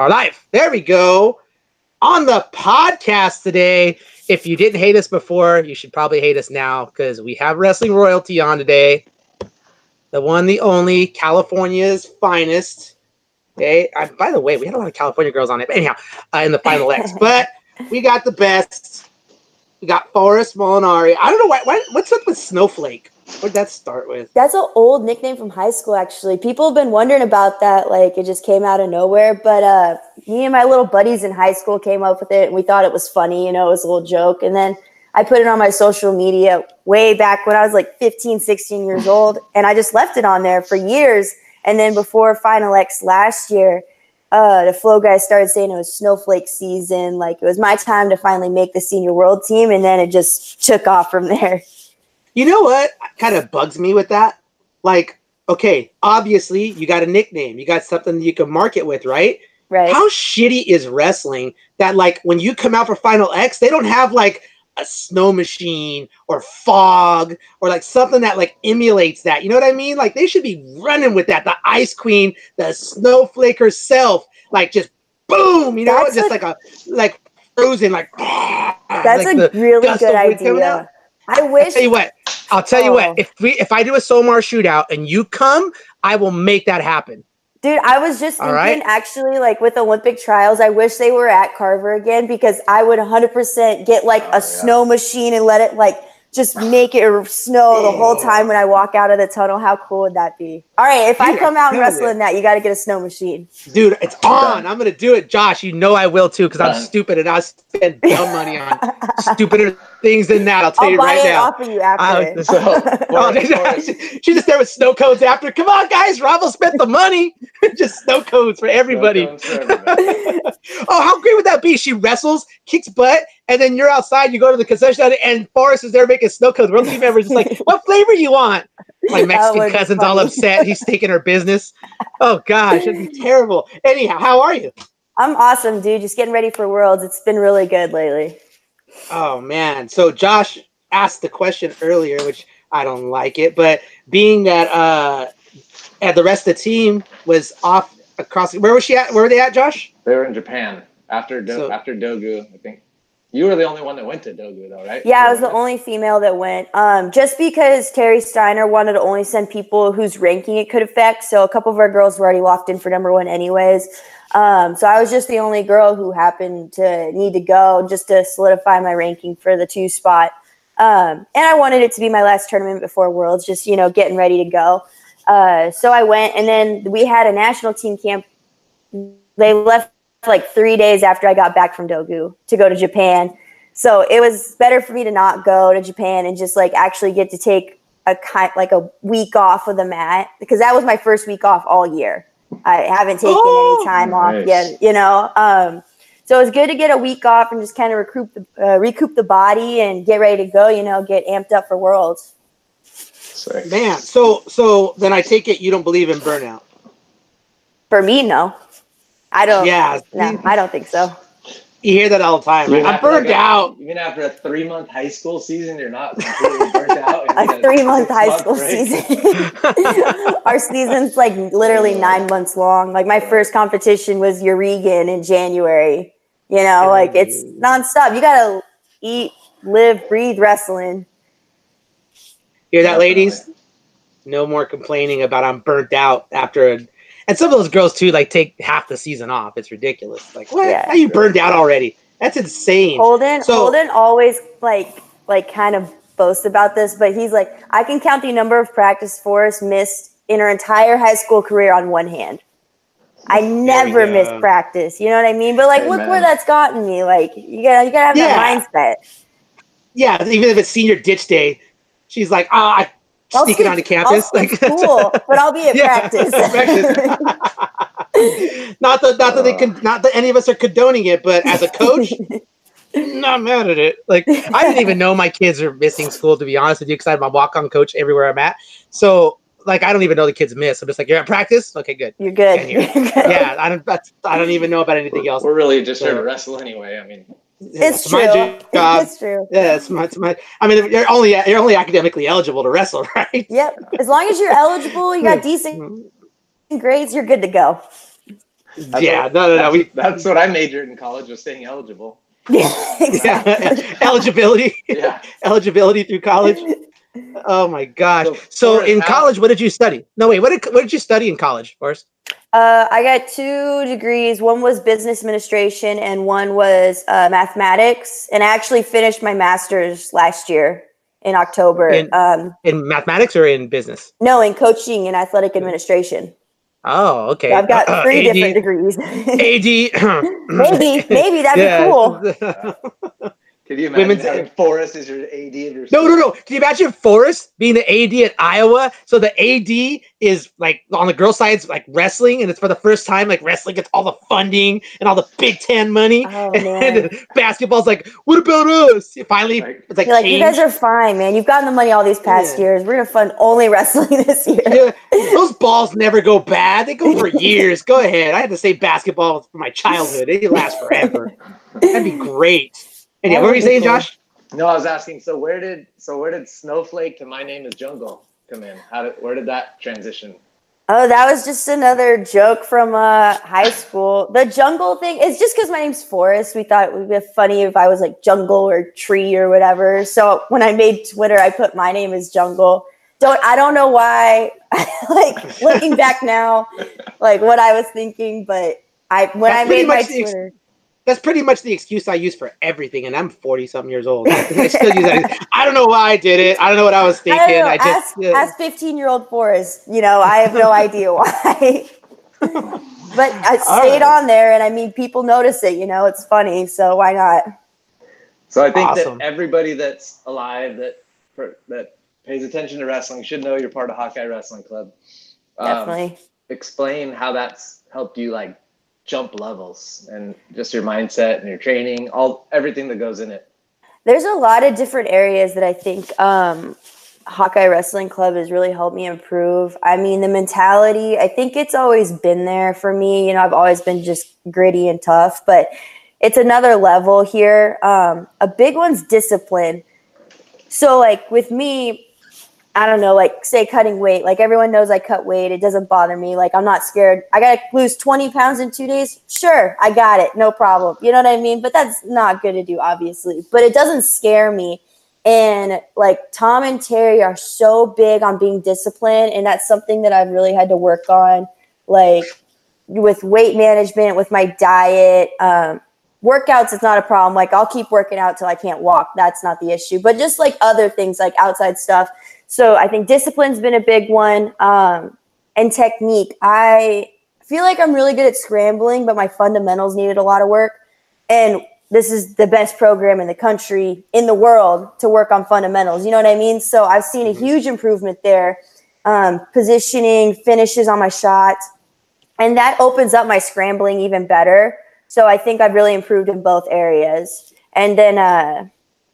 Our life. There we go. On the podcast today. If you didn't hate us before, you should probably hate us now because we have wrestling royalty on today. The one, the only, California's finest. Okay. I, by the way, we had a lot of California girls on it. But anyhow, uh, in the final X. But we got the best. We got Forrest Molinari. I don't know why, why. What's up with Snowflake? Where'd that start with? That's an old nickname from high school, actually. People have been wondering about that. Like it just came out of nowhere. But uh, me and my little buddies in high school came up with it, and we thought it was funny. You know, it was a little joke. And then I put it on my social media way back when I was like 15, 16 years old, and I just left it on there for years. And then before Final X last year, uh, the flow guys started saying it was snowflake season. Like it was my time to finally make the senior world team, and then it just took off from there. You know what kind of bugs me with that? Like, okay, obviously you got a nickname, you got something you can market with, right? Right. How shitty is wrestling that like when you come out for Final X, they don't have like a snow machine or fog or like something that like emulates that. You know what I mean? Like they should be running with that. The Ice Queen, the Snowflake herself, like just boom, you know, That's just a- like a like frozen, like That's like a really good idea. I wish. tell you what, I'll tell you Oh. what. If we if I do a Somar shootout and you come, I will make that happen. Dude, I was just thinking right. actually, like with Olympic trials, I wish they were at Carver again because I would 100% get like Oh, a snow machine and let it like just make it snow the whole oh. time when I walk out of the tunnel. How cool would that be? All right, if I come out and wrestle in that, you got to get a snow machine. Dude, it's on. I'm gonna do it, Josh. You know I will too, because I'm stupid and I spend dumb money on stupider things than that. I'll tell I'll you buy right it now. off of you after. I- So, Forrest- Forrest- she's just there with snow cones after. Come on, guys. Ravel spent the money. just snow cones for everybody. Welcome everybody. Oh, how great would that be? She wrestles, kicks butt, and then you're outside. You go to the concession stand, and Forrest is there making snow cones. World team members just like, what flavor you want? My Mexican would be cousin's all upset. He's taking her business. Oh gosh, it'd be terrible. Anyhow, how are you? I'm awesome, dude. Just getting ready for Worlds. It's been really good lately. Oh man. So Josh asked the question earlier, which I don't like it, but being that uh and the rest of the team was off across where was she at? Where were they at, Josh? They were in Japan after Do- So- after Dogu. I think you were the only one that went to Dogu, though, right? Yeah, I was the only female that went. Um, just because Terry Steiner wanted to only send people whose ranking it could affect. So a couple of our girls were already locked in for number one, anyways. Um, so I was just the only girl who happened to need to go just to solidify my ranking for the two spot. Um, and I wanted it to be my last tournament before Worlds, just you know, getting ready to go. Uh, so I went, and then we had a national team camp. They left like three days after I got back from Dogu to go to Japan. So it was better for me to not go to Japan and just like actually get to take a kind like a week off of the mat because that was my first week off all year. I haven't taken Oh, any time off yet, you know. Um, so it was good to get a week off and just kind of recoup the uh, recoup the body and get ready to go. You know, get amped up for Worlds. Sick. Man, so so then I take it you don't believe in burnout. For me, no, I don't. Yeah. no, I don't think so. You hear that all the time. Right? Even I'm after, burned like, a- out. Even after a three month high school season, you're not completely burnt out. A three month high school break. season. Our season's like literally nine months long. Like my first competition was Yarygin in January. You know, oh, like it's nonstop. You gotta eat, live, breathe wrestling. Hear that, ladies? No more complaining about I'm burnt out after. A, and some of those girls too, like take half the season off. It's ridiculous. Like, what? Yeah. How you burned out already? That's insane. Holden, So- Holden always like like kind of boasts about this, but he's like, I can count the number of practice Forrest missed in her entire high school career on one hand. I never miss practice. You know what I mean? But like, look where that's gotten me. Like, you gotta you gotta have Yeah. that mindset. Yeah, even if it's senior ditch day, she's like, ah, I I'll sneaking skip- onto campus. I'll skip school, but I'll be at Yeah, practice. practice. not that, not that they can, not that any of us are condoning it, but as a coach, not mad at it. Like I didn't even know my kids are missing school to be honest with you, because I have my walk-on coach everywhere I'm at. So like I don't even know the kids miss. I'm just like, you're at practice? Okay, good. You're good. You're- You're good. Yeah, I don't that's I don't even know about anything else. We're really just here to wrestle anyway. I mean, It's It's true. my job. It's true. Yeah, it's my, it's my I mean you're only you're only academically eligible to wrestle, right? Yep. As long as you're eligible, you got hmm. decent grades, you're good to go. That's yeah, what- no, no, no. That's, We, that's what I majored in college was staying eligible. Yeah, exactly. yeah, eligibility, Yeah. eligibility through college. Oh my gosh! So, So in college, what did you study? No, wait. What did what did you study in college, Forrest? Uh, I got two degrees. One was business administration, and one was uh, mathematics. And I actually finished my master's last year in October. In- um, In mathematics or in business? no, in coaching and athletic administration. Oh, okay. So I've got three AD different degrees. AD. maybe, maybe that'd Yeah. be cool. Could you imagine Women's- having Forrest as your AD of your No, no, no. Can you imagine Forrest being the AD at Iowa? So the AD is like on the girl side, it's like wrestling, and it's for the first time like wrestling gets all the funding and all the Big Ten money. Oh, and man. basketball's like, what about us? Finally, Right. it's like, You're like, you guys are fine, man. You've gotten the money all these past Yeah. years. We're gonna fund only wrestling this year. Yeah, those balls never go bad. They go for years. Go ahead. I had to say basketball for my childhood. It lasts forever. That'd be great. Anyway, what were you saying, Josh? No, I was asking. So where did so where did Snowflake to My Name Is Jungle come in? How did where did that transition? Oh, that was just another joke from uh, high school. The jungle thing is just because my name's Forrest. We thought it would be funny if I was like jungle or tree or whatever. So when I made Twitter, I put my name is Jungle. Don't I don't know why. like looking back now, like what I was thinking, but I when That's I made my ex- Twitter. That's pretty much the excuse I use for everything, and I'm 40 something years old. I still use that. I don't know why I did it. I don't know what I was I thinking. don't know. I just ask, yeah. ask 15 year old Forrest. You know, I have no idea why. but I stayed right. on there and I mean, people notice it, you know, it's funny. So why not? So I think Awesome. that everybody that's alive that for, that pays attention to wrestling should know you're part of Hawkeye Wrestling Club. Um, Definitely. explain how that's helped you like jump levels and just your mindset and your training, all everything that goes in it. There's a lot of different areas that I think um, Hawkeye Wrestling Club has really helped me improve. I mean, the mentality, I think it's always been there for me. You know, I've always been just gritty and tough, but it's another level here. Um, a big one's discipline. So, like with me, I don't know, like say cutting weight. Like everyone knows I cut weight. It doesn't bother me. Like I'm not scared. I gotta lose 20 pounds in two days. Sure, I got it. No problem. You know what I mean? But that's not good to do, obviously. But it doesn't scare me. And like Tom and Terry are so big on being disciplined. And that's something that I've really had to work on. Like with weight management, with my diet, um, workouts it's not a problem like i'll keep working out till i can't walk that's not the issue but just like other things like outside stuff so i think discipline's been a big one um, and technique. I feel like i'm really good at scrambling but my fundamentals needed a lot of work. And this is the best program in the country in the world to work on fundamentals. You know what i mean? So i've seen a huge improvement there. Um, positioning finishes on my shot and that opens up my scrambling even better. So I think I've really improved in both areas. And then, uh,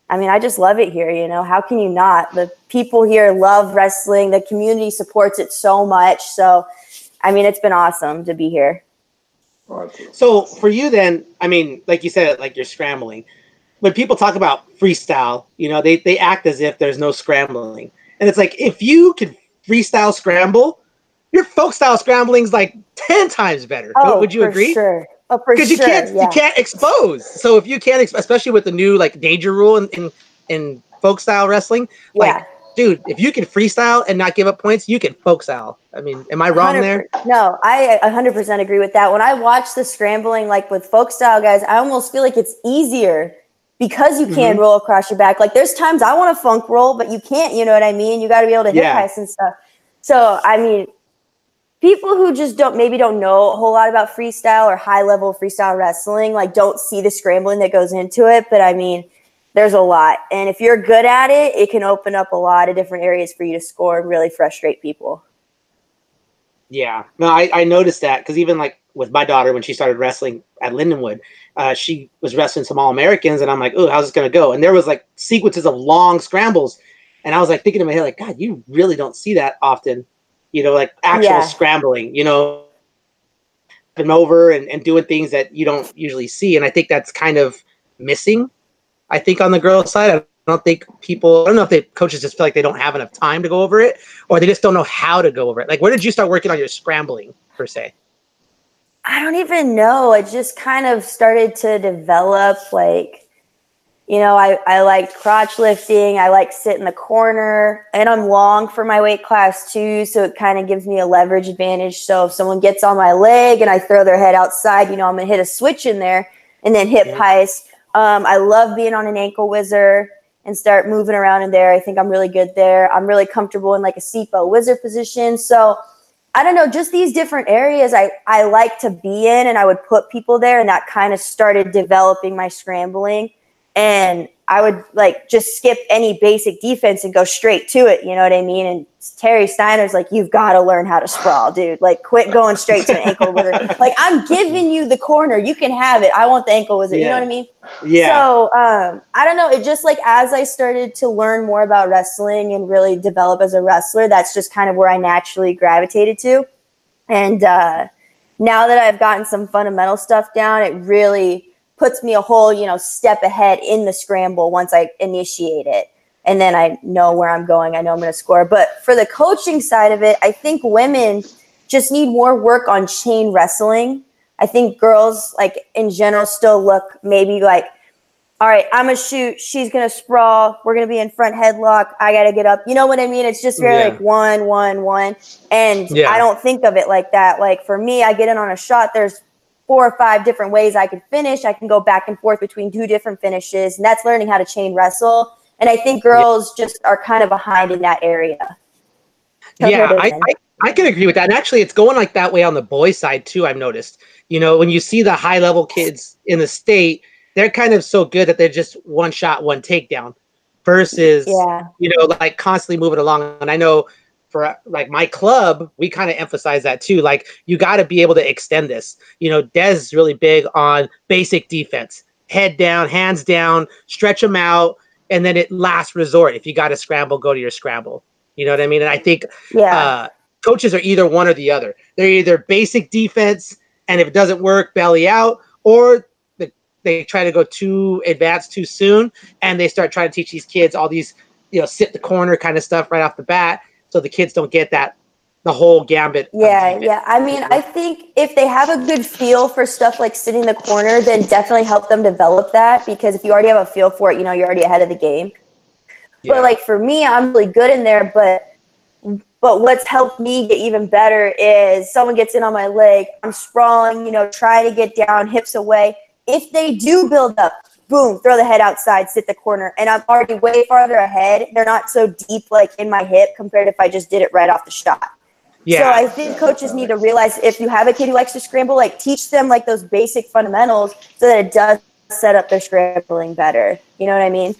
I mean, I just love it here. You know, how can you not? The people here love wrestling. The community supports it so much. So, I mean, it's been awesome to be here. So for you then, I mean, like you said, like you're scrambling. When people talk about freestyle, you know, they, they act as if there's no scrambling. And it's like if you can freestyle scramble, your folk style scrambling is like ten times better. Oh, Would you for agree? Sure. Oh, Because sure. you can't yeah. you can't expose. So if you can't, ex- especially with the new like danger rule in in, in folk style wrestling, like yeah. dude, if you can freestyle and not give up points, you can folk style. I mean, am I wrong there? No, I 100% agree with that. When I watch the scrambling, like with folk style guys, I almost feel like it's easier because you Mm-hmm. can roll across your back. Like there's times I want to funk roll, but you can't. You know what I mean? You got to be able to hip Yeah. and stuff. So I mean, people who just don't maybe don't know a whole lot about freestyle or high level freestyle wrestling, like don't see the scrambling that goes into it. But I mean, there's a lot, and if you're good at it, it can open up a lot of different areas for you to score and really frustrate people. Yeah, no, I, I noticed that because even like with my daughter when she started wrestling at Lindenwood, uh, she was wrestling some All Americans, and I'm like, oh, how's this gonna go? And there was like sequences of long scrambles, and I was like thinking in my head, like, God, you really don't see that often, you know, like actual Yeah. scrambling, you know, and over and, and doing things that you don't usually see, and I think that's kind of missing. I think on the girls' side, I don't think people. I don't know if the coaches just feel like they don't have enough time to go over it, or they just don't know how to go over it. Like, where did you start working on your scrambling per se? I don't even know. It just kind of started to develop like you know, I, I like crotch lifting. I like sit in the corner and I'm long for my weight class too. So it kind of gives me a leverage advantage. So if someone gets on my leg and I throw their head outside, you know, I'm going to hit a switch in there and then hip yeah. heist. Um, I love being on an ankle whizzer and start moving around in there. I think I'm really good there. I'm really comfortable in like a SIPO wizard position. So I don't know, just these different areas I, I like to be in and I would put people there and that kind of started developing my scrambling and I would like just skip any basic defense and go straight to it. You know what I mean? And Terry Steiner's like, you've got to learn how to sprawl, dude. Like, quit going straight to an ankle whizzer. like, I'm giving you the corner. You can have it. I want the ankle whizzer. Yeah. You know what I mean? Yeah. So, um, I don't know. It just like as I started to learn more about wrestling and really develop as a wrestler, that's just kind of where I naturally gravitated to. And uh, now that I've gotten some fundamental stuff down, it really puts me a whole, you know, step ahead in the scramble once I initiate it. And then I know where I'm going. I know I'm going to score. But for the coaching side of it, I think women just need more work on chain wrestling. I think girls, like in general, still look maybe like, all right, I'm gonna shoot. She's gonna sprawl. We're gonna be in front headlock. I gotta get up. You know what I mean? It's just very yeah. like one, one, one. And yeah. I don't think of it like that. Like for me, I get in on a shot. There's four or five different ways I could finish. I can go back and forth between two different finishes, and that's learning how to chain wrestle. And I think girls yeah. just are kind of behind in that area. Yeah, I, I, I can agree with that. And actually, it's going like that way on the boys' side too. I've noticed. You know, when you see the high level kids in the state, they're kind of so good that they're just one shot, one takedown, versus yeah. you know, like constantly moving along. And I know for like my club, we kind of emphasize that too. Like you got to be able to extend this. You know, Des is really big on basic defense, head down, hands down, stretch them out, and then at last resort, if you got to scramble, go to your scramble. You know what I mean? And I think yeah. Uh, coaches are either one or the other. They're either basic defense, and if it doesn't work, belly out, or the, they try to go too advanced too soon, and they start trying to teach these kids all these, you know, sit the corner kind of stuff right off the bat so the kids don't get that the whole gambit. Yeah, yeah. I mean, I think if they have a good feel for stuff like sitting in the corner, then definitely help them develop that because if you already have a feel for it, you know, you're already ahead of the game. Yeah. But like for me, I'm really good in there, but but what's helped me get even better is someone gets in on my leg, I'm sprawling, you know, trying to get down, hips away. If they do build up, boom, throw the head outside, sit the corner, and I'm already way farther ahead. They're not so deep like in my hip compared if I just did it right off the shot. Yeah. So I think coaches need to realize if you have a kid who likes to scramble, like teach them like those basic fundamentals so that it does set up their scrambling better. You know what I mean?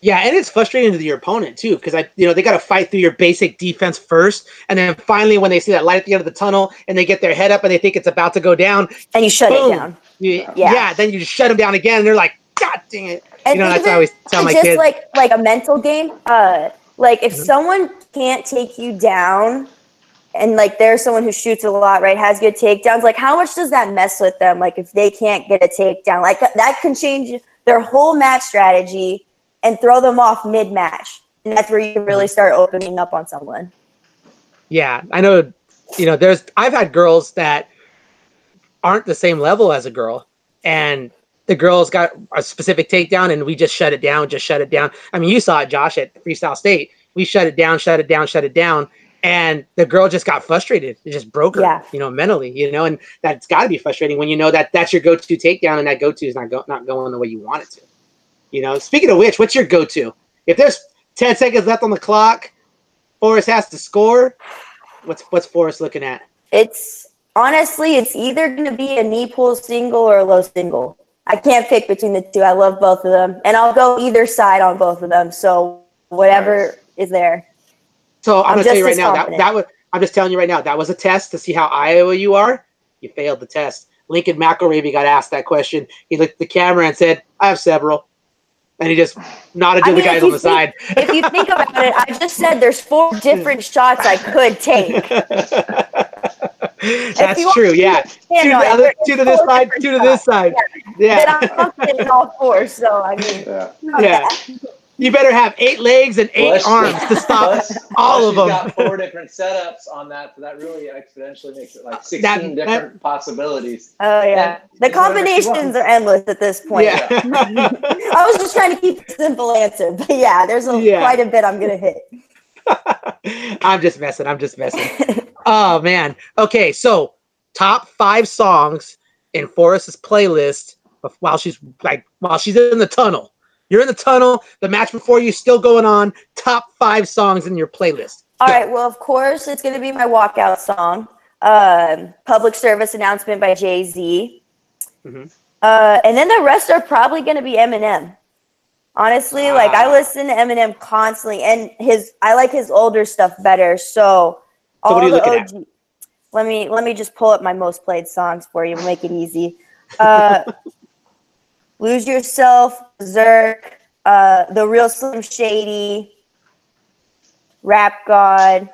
Yeah, and it's frustrating to your opponent too, because I, you know, they got to fight through your basic defense first, and then finally, when they see that light at the end of the tunnel, and they get their head up and they think it's about to go down, and you shut boom, it down. You, yeah. yeah, then you just shut them down again, and they're like, God dang it. And you know, that's I always tell my just kids. like like a mental game. Uh, like if mm-hmm. someone can't take you down, and like there's someone who shoots a lot, right? Has good takedowns. Like how much does that mess with them? Like if they can't get a takedown, like that can change their whole match strategy and throw them off mid match. And that's where you really start opening up on someone. Yeah, I know. You know, there's I've had girls that aren't the same level as a girl, and the girls got a specific takedown and we just shut it down, just shut it down. I mean, you saw it, Josh, at Freestyle State. We shut it down, shut it down, shut it down. And the girl just got frustrated. It just broke her, yeah. you know, mentally, you know, and that's got to be frustrating when you know that that's your go-to takedown and that go-to is not go- not going the way you want it to. You know, speaking of which, what's your go-to? If there's 10 seconds left on the clock, Forrest has to score. What's what's Forrest looking at? It's honestly, it's either going to be a knee pull single or a low single. I can't pick between the two. I love both of them, and I'll go either side on both of them. So whatever is there. So I'm, I'm gonna tell you right now that that was. I'm just telling you right now that was a test to see how Iowa you are. You failed the test. Lincoln McIlravy got asked that question. He looked at the camera and said, "I have several." And he just nodded to I mean, the guys on the think, side. If you think about it, I just said there's four different shots I could take. That's true. Yeah. Two, to, other, two to this side, two to this side. Yeah. yeah. Then I'm all four. So I mean, yeah. yeah. You better have eight legs and eight Plus- arms to stop plus- all plus of you've them. got four different setups on that, so that really exponentially makes it like 16 That- different possibilities. Oh yeah, And the it's whatever she combinations are endless at this point. Yeah. I was just trying to keep a simple answer, but yeah, there's a, Yeah. quite a bit I'm gonna hit. I'm just messing. I'm just messing. oh man. Okay, so top five songs in Forrest's playlist while she's like while she's in the tunnel. You're in the tunnel. The match before you still going on. Top five songs in your playlist. All right, well, of course, it's gonna be my walkout song, um, "Public Service Announcement" by Jay Z, Mhm. uh, and then the rest are probably gonna be Eminem. Honestly, like I listen to Eminem constantly, and his I like his older stuff better. So, are you the looking at? OG Let me let me just pull up my most played songs for you. We'll make it easy. Uh, Lose Yourself, Zerk, uh, The Real Slim Shady, Rap God.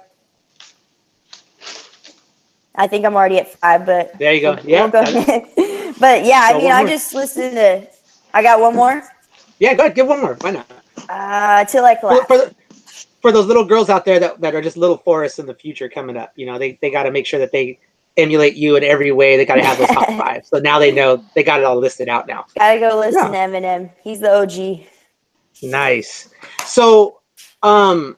I think I'm already at five, but There you go. we'll Yeah. go ahead. but yeah, I mean, I just listen to. I got one more. Yeah. Go ahead. Give one more. Why not? Uh, till I For, for, the, for those little girls out there that, that are just little Forrests in the future coming up, you know, they, they got to make sure that they emulate you in every way. They got to have those top five. So now they know they got it all listed out now. Gotta go listen to Eminem. He's the OG. Nice. So, um,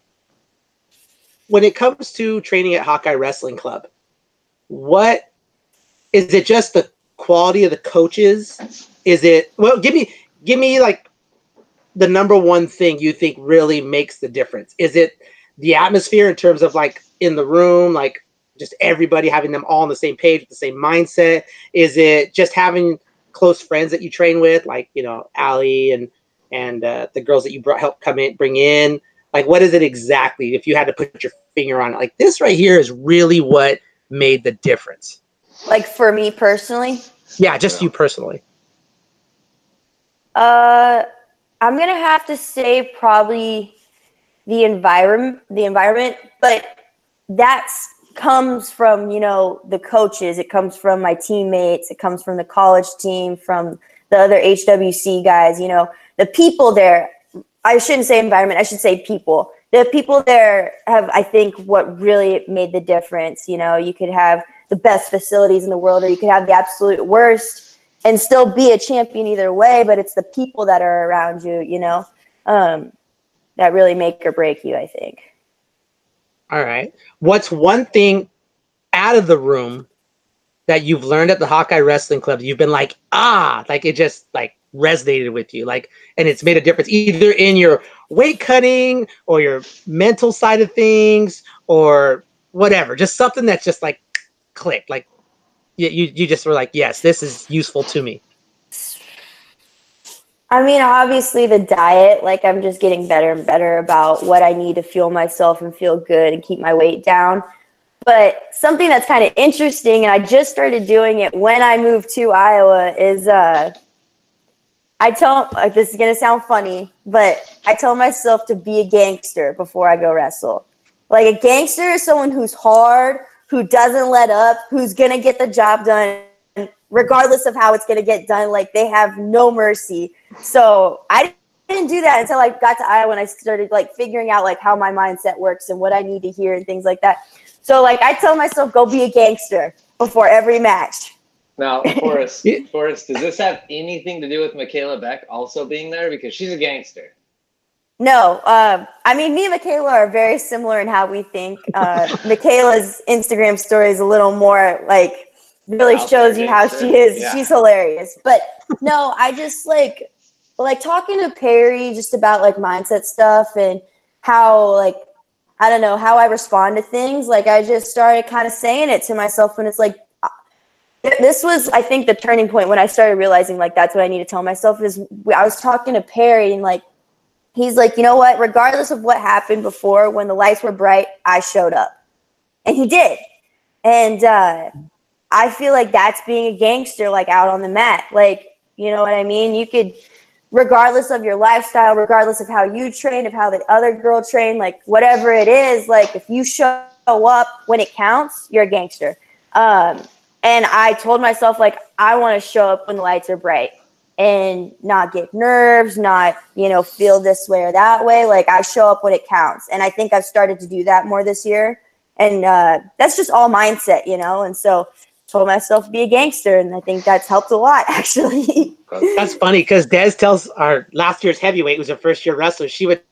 when it comes to training at Hawkeye Wrestling Club, what is it? Just the quality of the coaches? Is it well? Give me, give me like the number one thing you think really makes the difference. Is it the atmosphere in terms of like in the room, like just everybody having them all on the same page with the same mindset? Is it just having close friends that you train with, like you know, Allie and and uh, the girls that you brought help come in bring in? Like what is it exactly if you had to put your finger on it? Like this right here is really what made the difference. Like for me personally, yeah just you personally. Uh, I'm gonna have to say probably the environment. The environment, but that's comes from you know the coaches. It comes from my teammates. It comes from the college team, from the other HWC guys. You know, the people there. I shouldn't say environment. I should say people. The people there have, I think, what really made the difference. You know, you could have the best facilities in the world, or you could have the absolute worst and still be a champion either way but it's the people that are around you you know um, that really make or break you i think. All right. What's one thing out of the room that you've learned at the hawkeye wrestling club you've been like ah like it just like resonated with you like and it's made a difference either in your weight cutting or your mental side of things or whatever just something that's just like clicked like you, you, you just were like yes this is useful to me i mean obviously the diet like i'm just getting better and better about what i need to fuel myself and feel good and keep my weight down but something that's kind of interesting and i just started doing it when i moved to iowa is uh I tell like this is gonna sound funny, but I tell myself to be a gangster before I go wrestle. Like a gangster is someone who's hard, who doesn't let up, who's gonna get the job done, regardless of how it's gonna get done. Like they have no mercy. So I didn't do that until I got to Iowa and I started like figuring out like how my mindset works and what I need to hear and things like that. So like I tell myself, go be a gangster before every match. Now, Forrest, Yeah. Forrest, does this have anything to do with Michaela Beck also being there? Because she's a gangster. No, um, I mean, me and Michaela are very similar in how we think. Uh, Michaela's Instagram story is a little more like really shows you how she is. Yeah. She's hilarious. But no, I just like like talking to Perry just about like mindset stuff and how like I don't know how I respond to things. Like I just started kind of saying it to myself when it's like this was I think the turning point when I started realizing like that's what I need to tell myself is I was talking to Perry and like he's like, you know what? Regardless of what happened before, when the lights were bright, I showed up, and he did. And uh, I feel like that's being a gangster, like out on the mat. Like, you know what I mean? You could, regardless of your lifestyle, regardless of how you train, of how the other girl trained, like whatever it is, like if you show up when it counts, you're a gangster. Um, and I told myself, like, I want to show up when the lights are bright and not get nerves, not, you know, feel this way or that way. Like I show up when it counts. And I think I've started to do that more this year. And uh, that's just all mindset, you know? And so told myself to be a gangster. And I think that's helped a lot, actually. that's funny because Des tells our last year's heavyweight, who's a first year wrestler, she would,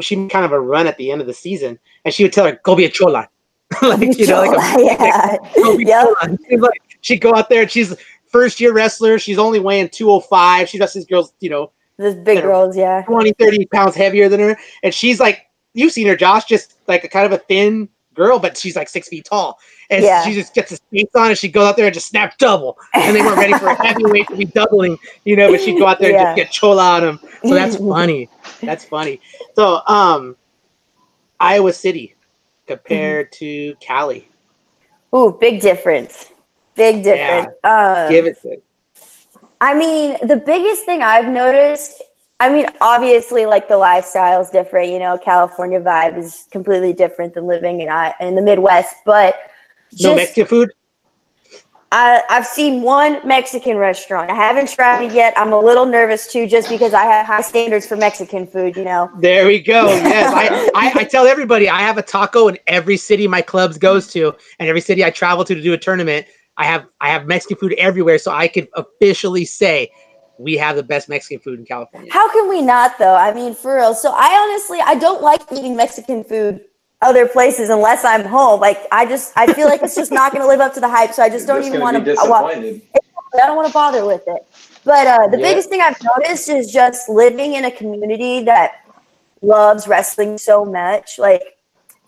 she kind of a run at the end of the season. And she would tell her, go be a chola. like, you know, like, a, yeah. Like, yep. Like, she'd go out there and she's first year wrestler. She's only weighing 205. She does these girls, you know, those big you know, girls, yeah, 20, 30 pounds heavier than her. And she's like, you've seen her, Josh, just like a kind of a thin girl, but she's like six feet tall. And yeah. she just gets the skates on and she goes out there and just snap double. And they weren't ready for a heavyweight to be doubling, you know, but she'd go out there yeah. and just get chola on them. So that's funny. That's funny. So, um, Iowa City compared mm-hmm. to Cali. Ooh, big difference. Big difference. Yeah. Um, Give it to I mean, the biggest thing I've noticed, I mean, obviously, like the lifestyle is different. You know, California vibe is completely different than living in in the Midwest. But just, no Mexican food. I, I've seen one Mexican restaurant. I haven't tried it yet. I'm a little nervous too, just because I have high standards for Mexican food. You know. There we go. Yes, I, I, I, tell everybody I have a taco in every city my clubs goes to, and every city I travel to to do a tournament. I have I have Mexican food everywhere, so I can officially say we have the best Mexican food in California. How can we not though? I mean, for real. So I honestly I don't like eating Mexican food other places unless I'm home. Like I just I feel like it's just not going to live up to the hype, so I just don't even want to. I don't want to bother with it. But uh, the yeah. biggest thing I've noticed is just living in a community that loves wrestling so much. Like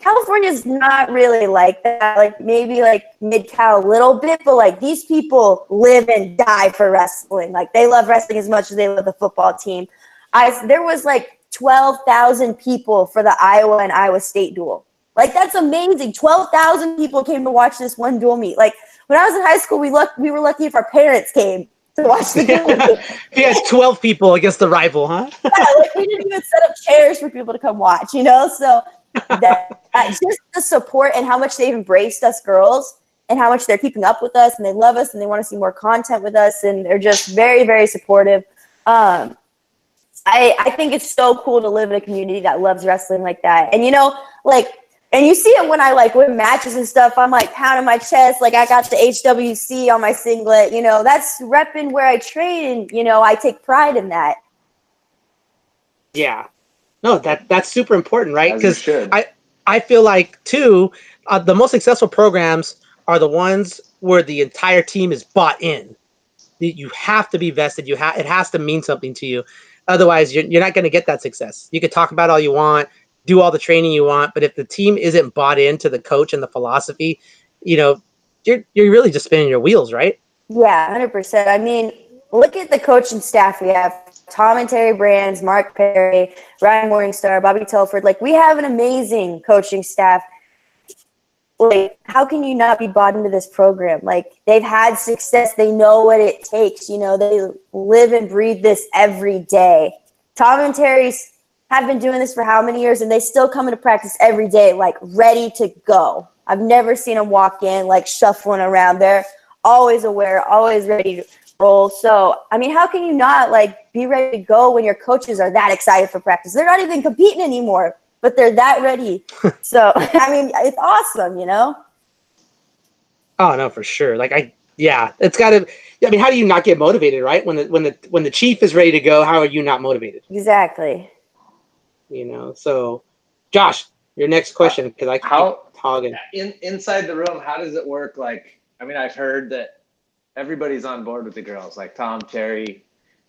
California's not really like that. Like maybe like mid Cal a little bit, but like these people live and die for wrestling. Like they love wrestling as much as they love the football team. I there was like twelve thousand people for the Iowa and Iowa State duel. Like that's amazing. Twelve thousand people came to watch this one duel meet. Like when I was in high school, we looked we were lucky if our parents came to watch the duel. has twelve people against the rival, huh? yeah, like we didn't even set up chairs for people to come watch. You know, so that, just the support and how much they've embraced us girls and how much they're keeping up with us and they love us and they want to see more content with us and they're just very very supportive um, I, I think it's so cool to live in a community that loves wrestling like that and you know like and you see it when I like win matches and stuff. I'm like pounding my chest, like I got the HWC on my singlet. You know, that's repping where I train, and you know, I take pride in that. Yeah, no, that that's super important, right? Because I I feel like too, uh, the most successful programs are the ones where the entire team is bought in. You have to be vested. You have it has to mean something to you. Otherwise, you're, you're not going to get that success. You could talk about all you want, do all the training you want, but if the team isn't bought into the coach and the philosophy, you know, you're you're really just spinning your wheels, right? Yeah, hundred percent. I mean, look at the coaching staff we have Tom and Terry Brands, Mark Perry, Ryan Morningstar, Bobby Telford. Like we have an amazing coaching staff. Like, how can you not be bought into this program? Like they've had success. They know what it takes. You know, they live and breathe this every day. Tom and Terry's have been doing this for how many years and they still come into practice every day, like ready to go. I've never seen them walk in like shuffling around. They're always aware, always ready to role. So, I mean, how can you not like be ready to go when your coaches are that excited for practice? They're not even competing anymore, but they're that ready. so, I mean, it's awesome, you know? Oh, no, for sure. Like, I, yeah, it's got to, I mean, how do you not get motivated, right? When the, when the, when the chief is ready to go, how are you not motivated? Exactly. You know, so Josh, your next uh, question, because I how talking in inside the room, how does it work? Like, I mean, I've heard that everybody's on board with the girls, like Tom, Terry,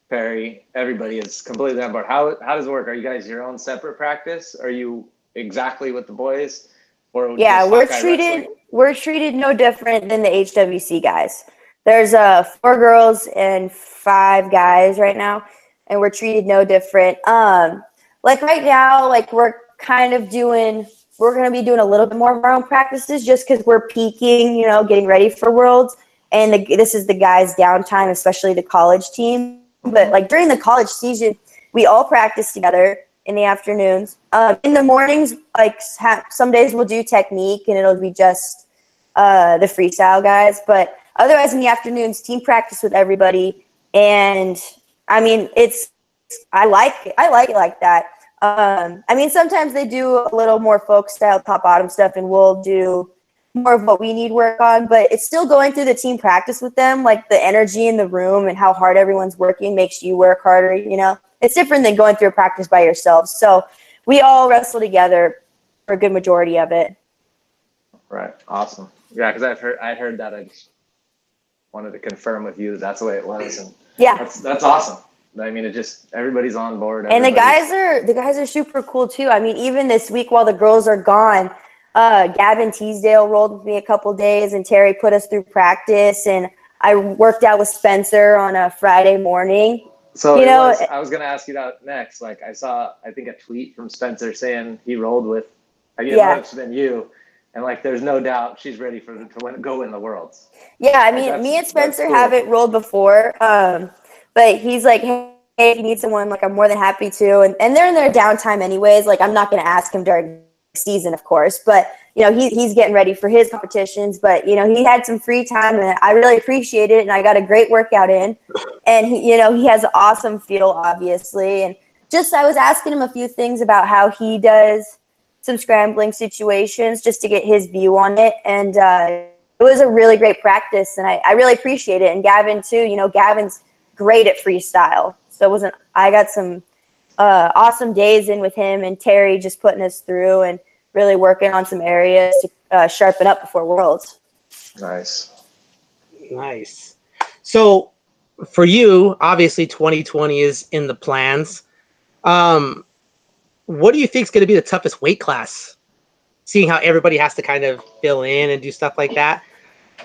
Perry. Everybody is completely on board. How how does it work? Are you guys your own separate practice? Are you exactly with the boys? Or yeah, we're treated wrestling? we're treated no different than the HWC guys. There's uh four girls and five guys right now, and we're treated no different. Um, like right now, like we're kind of doing we're going to be doing a little bit more of our own practices just because we're peaking, you know, getting ready for worlds and the, this is the guys' downtime, especially the college team. But like during the college season, we all practice together in the afternoons. Um, in the mornings, like ha- some days we'll do technique, and it'll be just uh, the freestyle guys. But otherwise, in the afternoons, team practice with everybody. and I mean, it's I like it. I like it like that. Um, I mean, sometimes they do a little more folk style top bottom stuff, and we'll do more of what we need work on. But it's still going through the team practice with them, like the energy in the room and how hard everyone's working makes you work harder. You know, it's different than going through a practice by yourself. So we all wrestle together for a good majority of it. Right. Awesome. Yeah, because I've heard I heard that. I just wanted to confirm with you that that's the way it was, and Yeah. that's that's awesome. I mean, it just everybody's on board. and the guys are the guys are super cool too. I mean, even this week while the girls are gone, uh, Gavin Teasdale rolled with me a couple days, and Terry put us through practice, and I worked out with Spencer on a Friday morning. So You know, was, I was gonna ask you that next. Like I saw, I think a tweet from Spencer saying he rolled with, I guess Yeah. than you, and like there's no doubt she's ready for to win, go in the worlds. Yeah, I mean, me and Spencer cool. haven't rolled before, um, but he's like, hey, if you need someone, like, I'm more than happy to. And, and they're in their downtime anyways. Like, I'm not going to ask him during season, of course, but, you know, he, he's getting ready for his competitions. But, you know, he had some free time and I really appreciate it. And I got a great workout in. And, he, you know, he has an awesome feel, obviously. And just, I was asking him a few things about how he does some scrambling situations just to get his view on it. And, uh, it was a really great practice and I, I really appreciate it. And Gavin too, you know, Gavin's great at freestyle. So it wasn't I got some uh, awesome days in with him and Terry just putting us through and really working on some areas to uh, sharpen up before Worlds. Nice. Nice. So for you, obviously 2020 is in the plans. Um, what do you think is going to be the toughest weight class? Seeing how everybody has to kind of fill in and do stuff like that.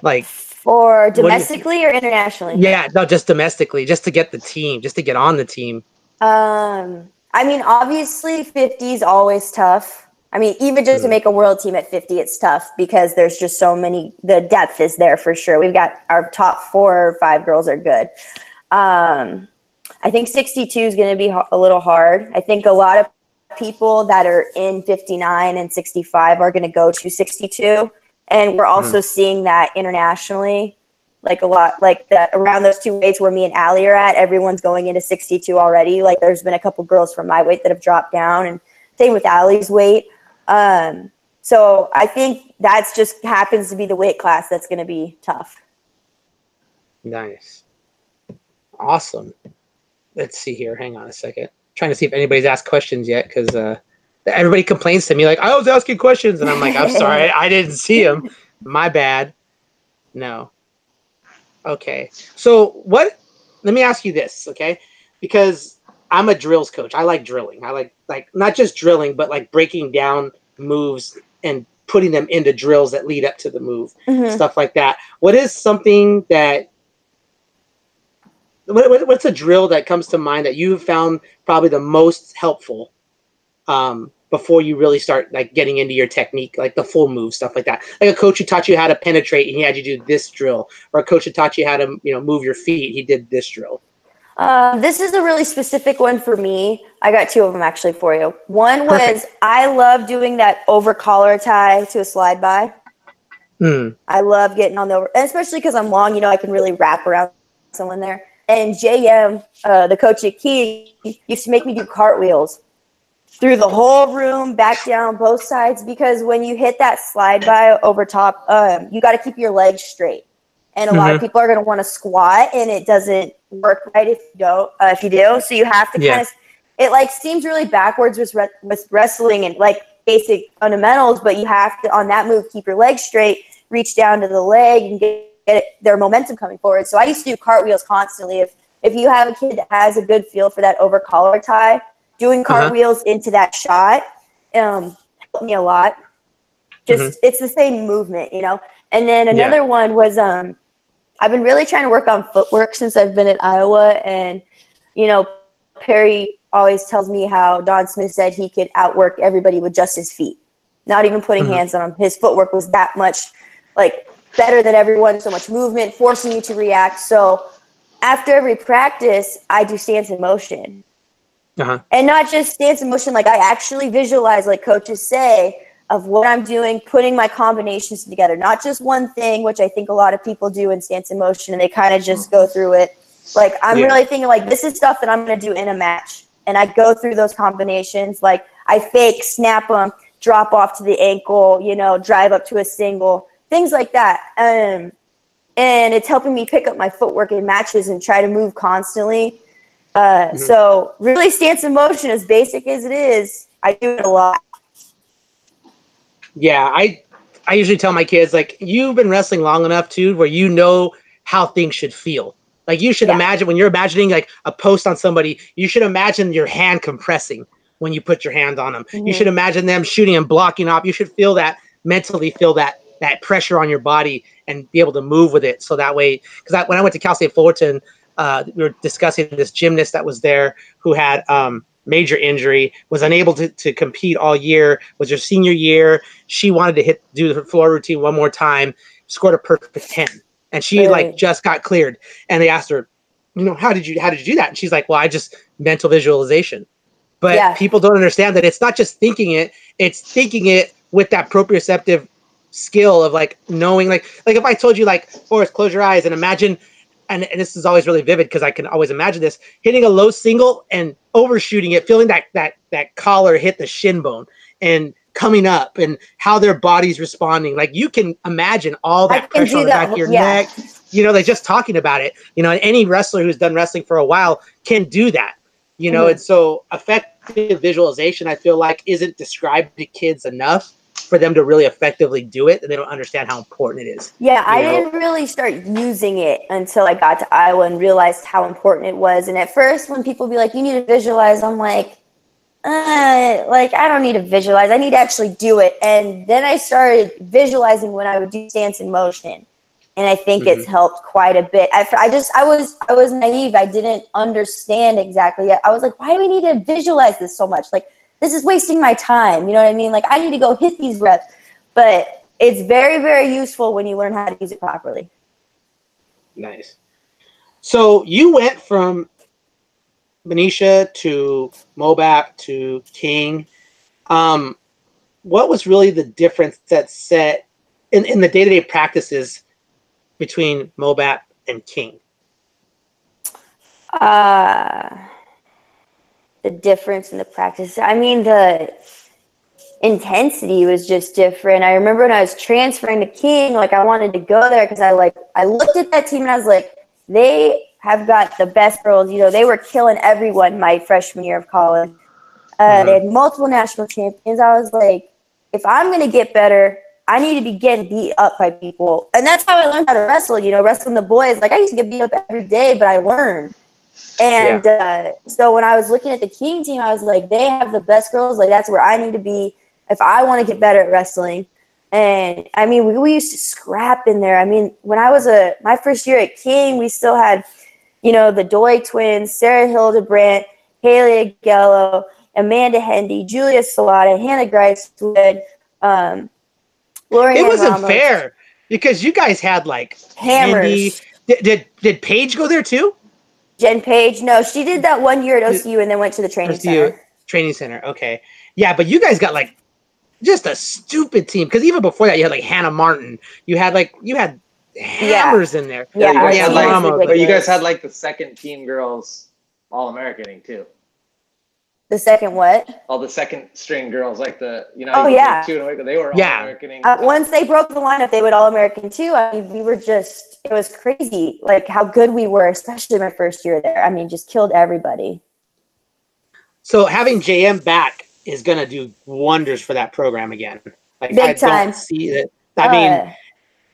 Like, For do you domestically or internationally? yeah, no, just domestically, just to get the team, just to get on the team. Um, I mean, obviously, 50 is always tough. I mean, even just to make a world team at 50, it's tough because there's just so many. The depth is there for sure. We've got our top four or five girls are good. Um, I think 62 is going to be a little hard. I think a lot of people that are in 59 and 65 are going to go to 62. And we're also seeing that internationally like a lot like that around those two weights where me and Allie are at, everyone's going into 62 already. Like there's been a couple girls from my weight that have dropped down and same with Allie's weight. Um, so I think that's just happens to be the weight class that's going to be tough. Nice. Awesome. Let's see here. Hang on a second. trying to see if anybody's asked questions yet because uh, everybody complains to me like I was asking questions and I'm like I'm sorry I didn't see them. My bad. No. Okay. So what? Let me ask you this, okay? Because I'm a drills coach. I like drilling. I like like not just drilling, but like breaking down moves and putting them into drills that lead up to the move Mhm. stuff like that. What is something that what, what- what's a drill that comes to mind that you have found probably the most helpful um, before you really start like getting into your technique, like the full move stuff like that? Like a coach who taught you how to penetrate and he had you do this drill, or a coach who taught you how to you know move your feet, he did this drill. Uh, this is a really specific one for me. I got two of them actually for you. One was Perfect. I love doing that over collar tie to a slide by. Hmm. I love getting on the over, and especially because I'm long, you know, I can really wrap around someone there. And JM, uh, the coach at Key, used to make me do cartwheels through the whole room, back down both sides, because when you hit that slide by over top, um, you got to keep your legs straight. And a lot of people are going to want to squat, and it doesn't work right if you don't. Uh, if you do, so you have to Yeah. kind of. It like seems really backwards with re- with wrestling and like basic fundamentals, but you have to on that move keep your legs straight, reach down to the leg, and get, get their momentum coming forward. So I used to do cartwheels constantly. If if you have a kid that has a good feel for that over collar tie, doing Uh-huh. cartwheels into that shot um, helped me a lot. Just it's the same movement, you know. And then Yeah. another one was um, I've been really trying to work on footwork since I've been at Iowa, and you know, Perry always tells me how John Smith said he could outwork everybody with just his feet, not even putting Mhm. hands on him. His footwork was that much like better than everyone, so much movement, forcing you to react. So after every practice, I do stance in motion. Uh-huh. And not just stance and motion, like I actually visualize, like coaches say, of what I'm doing, putting my combinations together, not just one thing, which I think a lot of people do in stance and motion, and they kind of just go through it. Like I'm Yeah. really thinking like this is stuff that I'm gonna do in a match, and I go through those combinations. Like I fake, snap them, drop off to the ankle, you know, drive up to a single, things like that. Um, and it's helping me pick up my footwork in matches and try to move constantly. Uh, So really, stance in motion, as basic as it is, I do it a lot. Yeah, I I usually tell my kids like you've been wrestling long enough too where you know how things should feel. Like you should Yeah. imagine when you're imagining like a post on somebody, you should imagine your hand compressing when you put your hand on them. You Mhm. should imagine them shooting and blocking off. You should feel that mentally feel that that pressure on your body and be able to move with it. So that way, because when I went to Cal State Fullerton, uh, we were discussing this gymnast that was there who had um, major injury, was unable to, to compete all year, was her senior year. She wanted to hit do her floor routine one more time, scored a perfect 10. And she like just got cleared. And they asked her, you know, how did you how did you do that? And she's like, Well, I just mental visualization. But Yeah. people don't understand that it's not just thinking it, it's thinking it with that proprioceptive skill of like knowing like like if I told you like Forrest, close your eyes and imagine and, and this is always really vivid because I can always imagine this hitting a low single and overshooting it, feeling that that that collar hit the shin bone and coming up and how their body's responding. Like you can imagine all that pressure on the back of your yeah. neck. You know, they're just talking about it. You know, and any wrestler who's done wrestling for a while can do that. You know, Mhm. and so effective visualization, I feel like, isn't described to kids enough for them to really effectively do it, and they don't understand how important it is. Yeah, I know? didn't really start using it until I got to Iowa and realized how important it was. And at first, when people be like, "You need to visualize," I'm like, uh, like I don't need to visualize. I need to actually do it. And then I started visualizing when I would do stance in motion, and I think it's helped quite a bit. I, I just I was I was naive. I didn't understand exactly yet. I was like, why do we need to visualize this so much? Like this is wasting my time. You know what I mean? Like I need to go hit these reps, but it's very very useful when you learn how to use it properly. Nice. So you went from Benicia to Mobap to King. Um, what was really the difference that set in, in the day to day practices between Mobap and King? Uh, the difference in the practice. I mean, the intensity was just different. I remember when I was transferring to King, like I wanted to go there because I like I looked at that team and I was like, they have got the best girls. You know, they were killing everyone my freshman year of college. Uh, They had multiple national champions. I was like, if I'm gonna get better, I need to be getting beat up by people, and that's how I learned how to wrestle. You know, wrestling the boys. Like I used to get beat up every day, but I learned. And uh, so when I was looking at the King team, I was like, they have the best girls. Like that's where I need to be if I want to get better at wrestling. And I mean, we, we used to scrap in there. I mean, when I was a my first year at King, we still had, you know, the Doy twins, Sarah Hildebrandt, Haley Augello, Amanda Hendy, Julia Salata, Hannah Greiswood, um, Lori It wasn't Ramos. fair because you guys had like Hammers. Did, did did Paige go there too? Jen Page. No, she did that one year at OCU and then went to the training Or do you- center. Training center. Okay. Yeah, but you guys got like just a stupid team because even before that you had like Hannah Martin. You had like you had hammers in there. Yeah, you guys yeah, had like, was but you guys had like the second team girls all Americaning too. The second what? All the second string girls, like the you know, Oh, you could yeah. take two and they were all Yeah. Americaning. Uh, once they broke the lineup, they would All American too. I mean, we were just, it was crazy, like how good we were, especially my first year there. I mean, just killed everybody. So having JM back is gonna do wonders for that program again. Like Big I time. don't see that. I mean, Uh,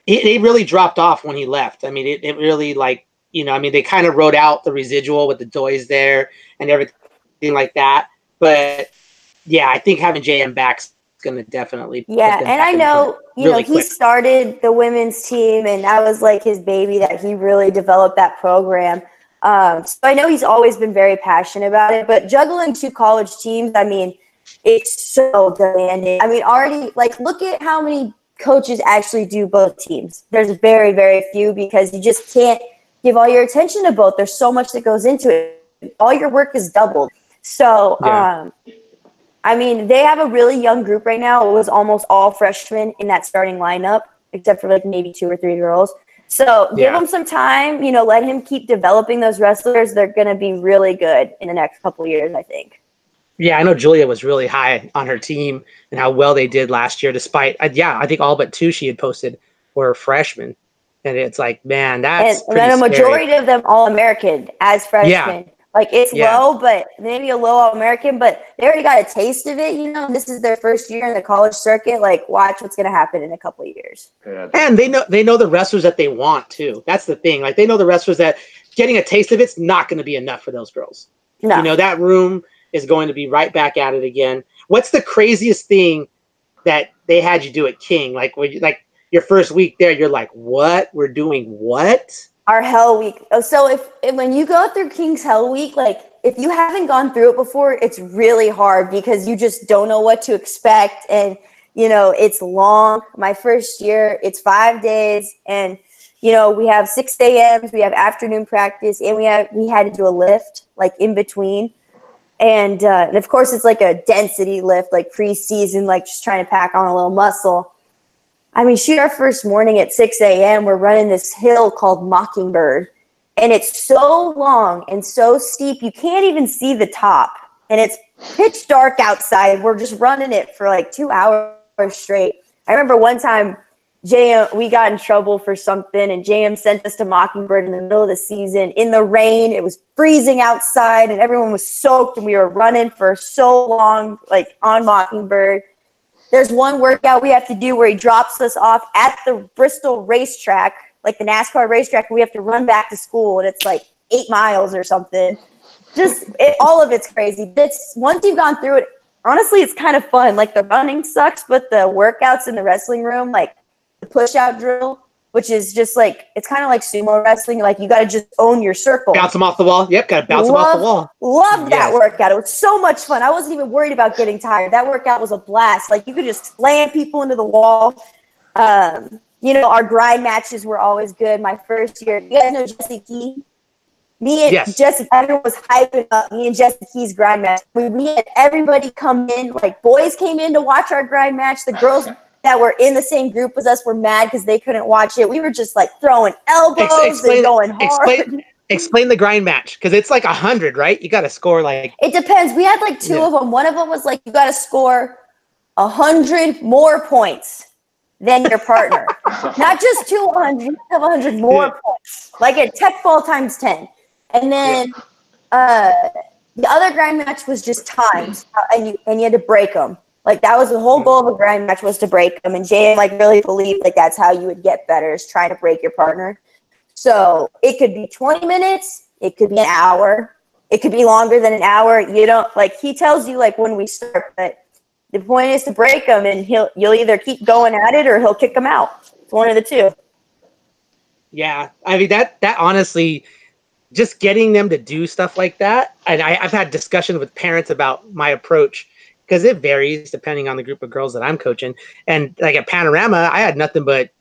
it, it really dropped off when he left. I mean, it, it really like you know, I mean, they kind of wrote out the residual with the Doys there and everything like that. But yeah, I think having JM back's gonna definitely yeah, and I know, you know, really he started the women's team, and that was like his baby that he really developed that program. Um, so I know he's always been very passionate about it, but juggling two college teams, I mean, it's so demanding. I mean, already, like, look at how many coaches actually do both teams. There's very, very few because you just can't give all your attention to both. There's so much that goes into it. All your work is doubled. So, Yeah. um, I mean, they have a really young group right now. It was almost all freshmen in that starting lineup, except for like maybe two or three girls. So give Yeah. him some time. You know, let him keep developing those wrestlers. They're going to be really good in the next couple of years, I think. Yeah, I know Julia was really high on her team and how well they did last year, despite, uh, yeah, I think all but two she had posted were freshmen. And it's like, man, And, that's and then a pretty scary. majority of them all American as freshmen. Like it's Yeah. low, but maybe a low American, but they already got a taste of it. You know, this is their first year in the college circuit. Like, watch what's going to happen in a couple of years. And they know they know the wrestlers that they want too. That's the thing. Like they know the wrestlers that getting a taste of it's not going to be enough for those girls. No, You know, that room is going to be right back at it again. What's the craziest thing that they had you do at King? Like when you, like your first week there, you're like, what? We're doing what? Our Hell Week. Oh, So if, if when you go through King's Hell Week, like if you haven't gone through it before, it's really hard because you just don't know what to expect, and you know it's long. My first year, it's five days, and you know we have six a.m.s, we have afternoon practice, and we have we had to do a lift like in between. And, uh, and of course, it's like a density lift, like preseason, like just trying to pack on a little muscle. I mean, shoot, our first morning at 6 a.m., we're running this hill called Mockingbird. And it's so long and so steep, you can't even see the top. And it's pitch dark outside. We're just running it for like two hours straight. I remember one time, JM, we got in trouble for something, and JM sent us to Mockingbird in the middle of the season in the rain. It was freezing outside, and everyone was soaked, and we were running for so long, like on Mockingbird. There's one workout we have to do where he drops us off at the Bristol racetrack, like the NASCAR racetrack, we have to run back to school, and it's like eight miles or something. Just it, all of it's crazy. It's once you've gone through it, honestly, it's kind of fun. Like the running sucks, but the workouts in the wrestling room, like the push out drill, which is just like it's kind of like sumo wrestling. Like you got to just own your circle. Bounce them off the wall. Yep, got to bounce them off the wall. Loved that Yes. workout. It was so much fun. I wasn't even worried about getting tired. That workout was a blast. Like you could just slam people into the wall. Um, you know, our grind matches were always good. My first year, you guys know Jesse Key. Me and Yes. Jesse, everyone was hyping up me and Jesse Key's grind match. We, we had everybody come in, like boys came in to watch our grind match. The girls that were in the same group as us were mad because they couldn't watch it. We were just like throwing elbows explain- and going hard. explain- Explain the grind match because it's like a hundred, right? You got to score like It depends. We had like two Yeah. of them. One of them was like you got to score a hundred more points than your partner, not just two hundred. Have a hundred more Yeah. points, like a tech ball times ten. And then uh, the other grind match was just times, uh, and you and you had to break them. Like that was the whole mm-hmm. goal of a grind match was to break them. And Jay like really believed like that's how you would get better is trying to break your partner. So it could be 20 minutes, it could be an hour, it could be longer than an hour. You don't like he tells you like when we start, but the point is to break them, and he'll you'll either keep going at it or he'll kick them out. It's one of the two. Yeah, I mean that that honestly, just getting them to do stuff like that, and I, I've had discussions with parents about my approach because it varies depending on the group of girls that I'm coaching. And like at Panorama, I had nothing but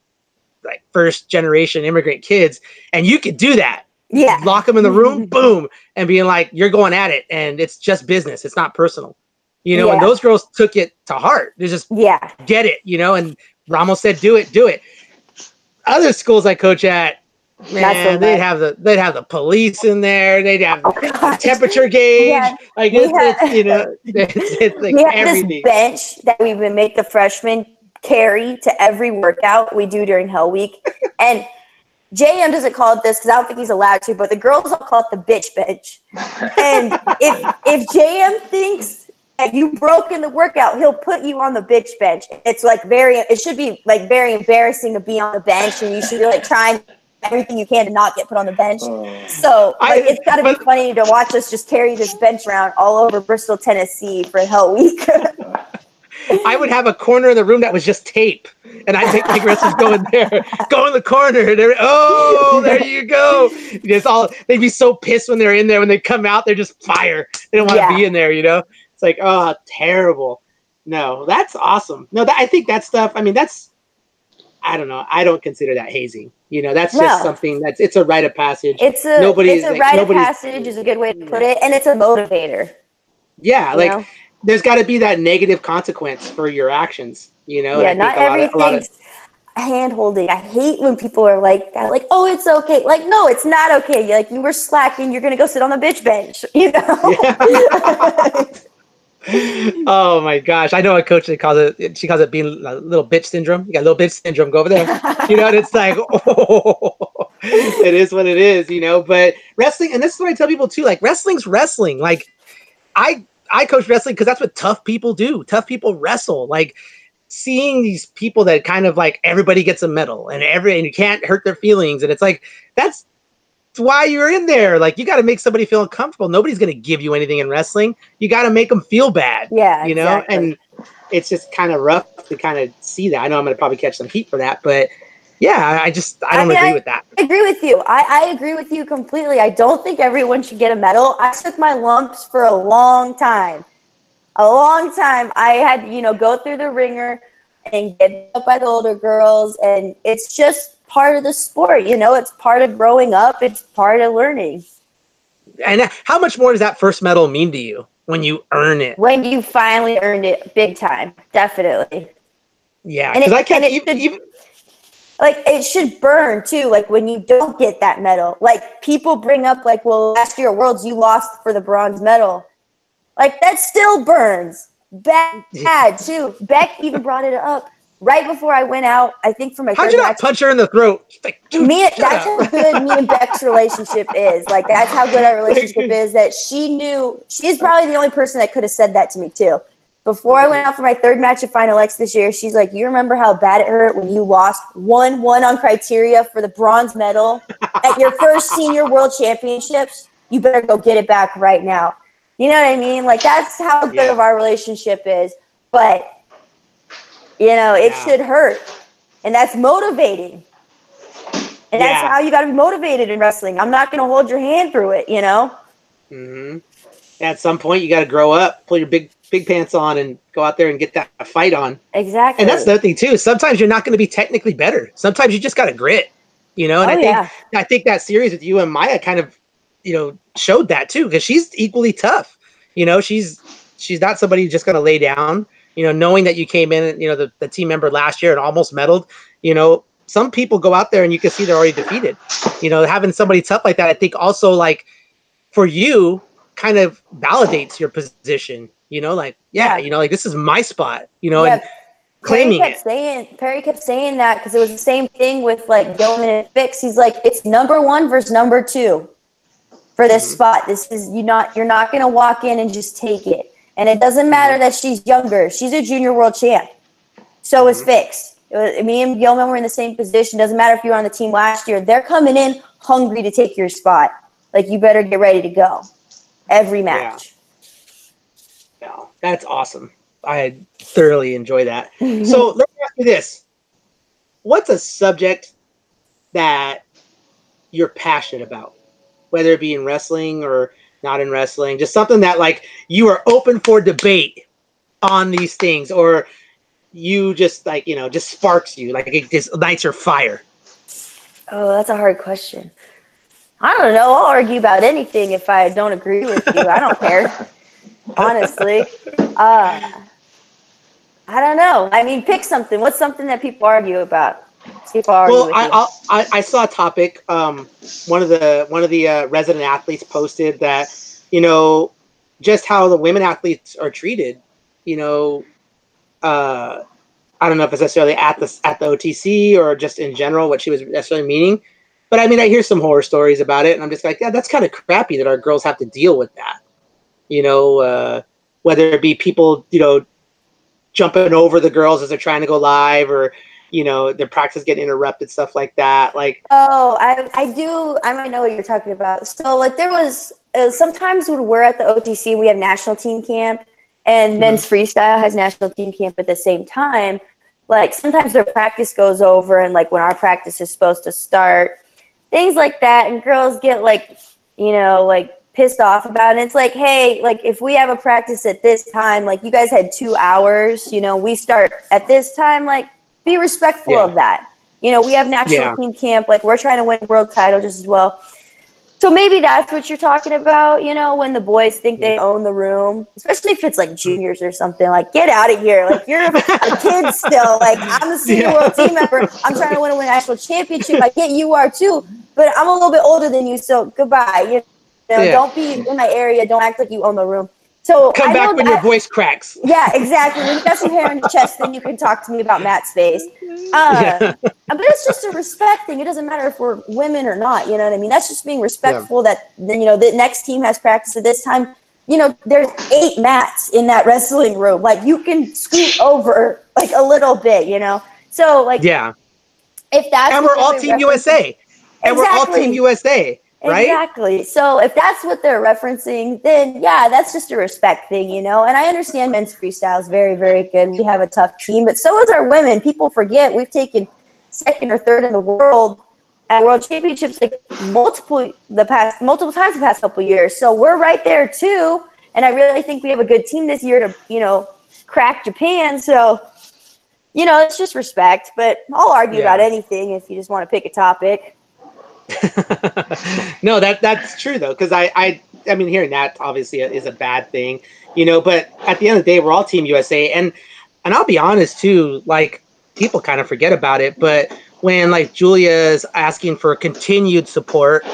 like first generation immigrant kids, and you could do that. Yeah. Lock them in the room, boom, and being like, you're going at it, and it's just business. It's not personal. You know, and those girls took it to heart. They just Yeah. get it, you know. And Ramos said, "Do it, do it." Other schools I coach at, man, they'd have the they'd have the police in there. They'd have Oh, God. temperature gauge. Yeah. Like it's, had- it's you know, it's, it's like we have everything. this bench that we would make the freshmen carry to every workout we do during Hell Week. And JM doesn't call it this because I don't think he's allowed to, but the girls all call it the bitch bench. And if if JM thinks that you broke in the workout, he'll put you on the bitch bench. It's like very it should be like very embarrassing to be on the bench and you should be like trying everything you can to not get put on the bench. Oh. So I- it's got to be funny to watch us just carry this bench around all over Bristol, Tennessee for Hell Week. I would have a corner of the room that was just tape, and I'd make my wrestlers go in there, go in the corner, and oh, there you go. It's all they'd be so pissed when they're in there. When they come out, they're just fire. They don't want to Yeah. be in there, you know. It's like, oh, terrible. No, that's awesome. No, that, I think that stuff. I mean, that's. I don't know. I don't consider that hazing. You know, that's just No. something that's it's a rite of passage. It's a Nobody's, it's a like, rite of passage is a good way to put it, and it's a motivator. yeah, like know? there's got to be that negative consequence for your actions. You know, yeah, not think of- a lot of- everything's. hand holding. I hate when people are like that, like, oh, it's okay. Like, no, it's not okay. Like you were slacking, you're gonna go sit on the bitch bench, you know? oh my gosh. I know a coach that calls it she calls it being a little bitch syndrome. You got little bitch syndrome, go over there. you know, and it's like, oh it is what it is, you know. But wrestling, and this is what I tell people too, like wrestling's wrestling. Like I I coach wrestling because that's what tough people do. Tough people wrestle. Like seeing these people that kind of like everybody gets a medal and every and you can't hurt their feelings. And it's like that's why you're in there. Like you got to make somebody feel uncomfortable. Nobody's going to give you anything in wrestling. You got to make them feel bad. Yeah, you know. exactly. And it's just kind of rough to kind of see that. I know I'm going to probably catch some heat for that, but yeah, I just I don't mean, agree with that. I agree with you. I, I agree with you completely. I don't think everyone should get a medal. I took my lumps for a long time. A long time. I had, you know, go through the ringer and get up by the older girls and it's just part of the sport, you know, it's part of growing up, it's part of learning. And how much more does that first medal mean to you when you earn it? When you finally earned it big time, definitely. Yeah, And because I can't even, even like it should burn too like when you don't get that medal like people bring up like well last year at worlds you lost for the bronze medal like that still burns bad, bad too beck even brought it up right before i went out i think for my how'd third you not match punch her in the throat? Like, me that's up. how good me and beck's relationship is like that's how good our relationship is that she knew she's probably the only person that could have said that to me too before I went out for my third match at Final X this year, she's like, "You remember how bad it hurt when you lost one one on criteria for the bronze medal at your first senior world championships? You better go get it back right now." You know what I mean? Like that's how good Yeah. of our relationship is. But you know, it Yeah. should hurt, and that's motivating. And that's Yeah. how you got to be motivated in wrestling. I'm not going to hold your hand through it, you know? Mm-hmm. At some point, you got to grow up, pull your big big pants on, and go out there and get that fight on. Exactly. And that's the other thing too. Sometimes you're not going to be technically better. Sometimes you just got to grit. You know, and Oh, I think yeah. I think that series with you and Maya kind of, you know, showed that too because she's equally tough. You know, she's she's not somebody who's just going to lay down. You know, knowing that you came in, you know, the, the team member last year and almost medaled. You know, some people go out there and you can see they're already defeated. You know, having somebody tough like that, I think also like for you kind of validates your position. You know, like yeah, Yeah. you know, like this is my spot. You know, Yeah, and claiming Terry kept it. saying Terry kept saying that because it was the same thing with like Gilman and Fix. He's like, it's number one versus number two for this Mhm. spot. This is you not you're not gonna walk in and just take it. And it doesn't matter that she's younger. She's a junior world champ. So is Mhm. Fix. It was- me and Gilman were in the same position. Doesn't matter if you were on the team last year. They're coming in hungry to take your spot. Like you better get ready to go. Every match. No, that's awesome. I thoroughly enjoy that. So let me ask you this: What's a subject that you're passionate about, whether it be in wrestling or not in wrestling? Just something that like you are open for debate on these things, or you just like you know just sparks you, like it just lights your fire. Oh, that's a hard question. I don't know. I'll argue about anything if I don't agree with you. I don't care. Honestly. Uh, I don't know. I mean, pick something. What's something that people argue about? Well, I. I I saw a topic. Um, one of the one of the uh, resident athletes posted that you know just how the women athletes are treated. You know, uh, I don't know if it's necessarily at the at the OTC or just in general what she was necessarily meaning. But I mean, I hear some horror stories about it, and I'm just like, yeah, that's kind of crappy that our girls have to deal with that. You know, uh, whether it be people, you know, jumping over the girls as they're trying to go live, or you know, their practice getting interrupted, stuff like that. Like, Oh, I, I do. I might know what you're talking about. So, like, there was uh, sometimes when we're at the OTC, we have national team camp, and men's freestyle has national team camp at the same time. Like, sometimes their practice goes over, and like when our practice is supposed to start, things like that, and girls get like, you know, like pissed off about it. It's like, hey, like if we have a practice at this time, like you guys had two hours, you know, we start at this time, like be respectful Yeah. of that. You know, we have national Yeah. team camp, like we're trying to win world title just as well. So maybe that's what you're talking about, you know, when the boys think they own the room, especially if it's like juniors or something. Like, get out of here! Like you're a kid still. Like I'm a senior Yeah. world team member. I'm trying to win a national championship. I get you are too, but I'm a little bit older than you, so goodbye. You know, Yeah. don't be in my area. Don't act like you own the room. So Come I back when that- your voice cracks. yeah, exactly. When you got some hair on your chest, then you can talk to me about Matt's face. Uh, Yeah. But it's just a respect thing. It doesn't matter if we're women or not. You know what I mean? That's just being respectful. That then you know the next team has practice at this time. You know, there's eight mats in that wrestling room. Like you can scoot over like a little bit. You know, so like Yeah. if that's And we're all Team USA. And we're all Team USA, right? Exactly. So if that's what they're referencing, then yeah, that's just a respect thing, you know. And I understand men's freestyle is very, very good. We have a tough team, but so is our women. People forget we've taken second or third in the world at world championships like multiple the past multiple times the past couple years. So we're right there too. And I really think we have a good team this year to, you know, crack Japan. So you know, it's just respect, but I'll argue Yeah. about anything if you just want to pick a topic. no, that that's true though, because I, I I mean hearing that obviously is a bad thing, you know. But at the end of the day, we're all Team USA, and and I'll be honest too, like people kind of forget about it, but when like Julia is asking for continued support,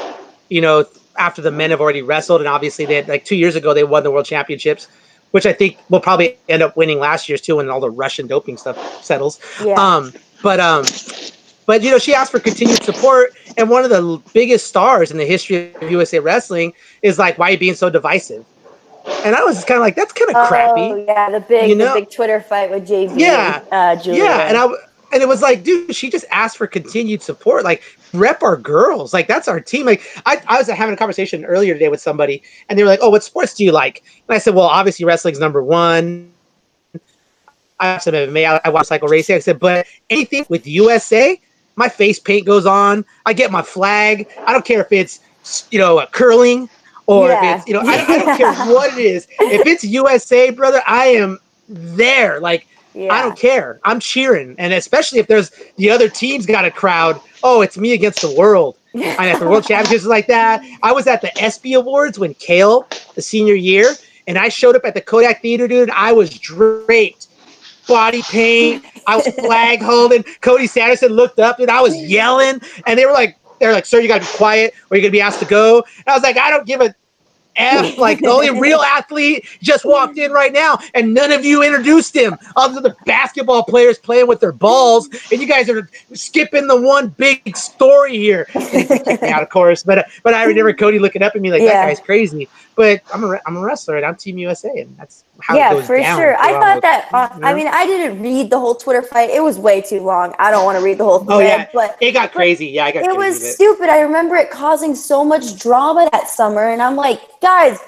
you know, after the men have already wrestled, and obviously they had, like two years ago they won the world championships, which I think will probably end up winning last year's too when all the Russian doping stuff settles. Yeah. Um, but um, but you know, she asked for continued support, and one of the biggest stars in the history of USA wrestling is like, "Why are you being so divisive?" And I was just kind of like, "That's kind of Oh, crappy." yeah, the big, You know? the big Twitter fight with JB. Yeah. and, uh, Julia. Yeah, and I and it was like, dude, she just asked for continued support. Like, rep our girls. Like, that's our team. Like, I, I was having a conversation earlier today with somebody, and they were like, "Oh, what sports do you like?" And I said, "Well, obviously wrestling's number one." I have some MMA. I, I watch cycle racing. I said, but anything with USA, my face paint goes on. I get my flag. I don't care if it's you know curling or Yeah. if it's you know I, I don't care what it is. If it's USA, brother, I am there. Like yeah. I don't care. I'm cheering, and especially if there's the other team's got a crowd. Oh, it's me against the world. And at the World Championships like that, I was at the ESPY Awards when Cael, the senior year, and I showed up at the Kodak Theater, dude. I was draped, body paint. I was flag holding. Cody Sanderson looked up, and I was yelling, and they were like, "They're like, sir, you got to be quiet, or you're gonna be asked to go." And I was like, "I don't give a." F, like the only real athlete just walked in right now, and none of you introduced him, other than the basketball players playing with their balls, and you guys are skipping the one big story here. And he kicked me out, of course, but but I remember Cody looking up at me like Yeah. that guy's crazy. But I'm a I'm a wrestler, and I'm Team USA, and that's how it yeah, for down. sure. I thought that. Uh, you I mean, I didn't read the whole Twitter fight. It was way too long. I don't want to read the whole thread, Oh, yeah. but it got crazy. Yeah, I got it was it. stupid. I remember it causing so much drama that summer, and I'm like, guys,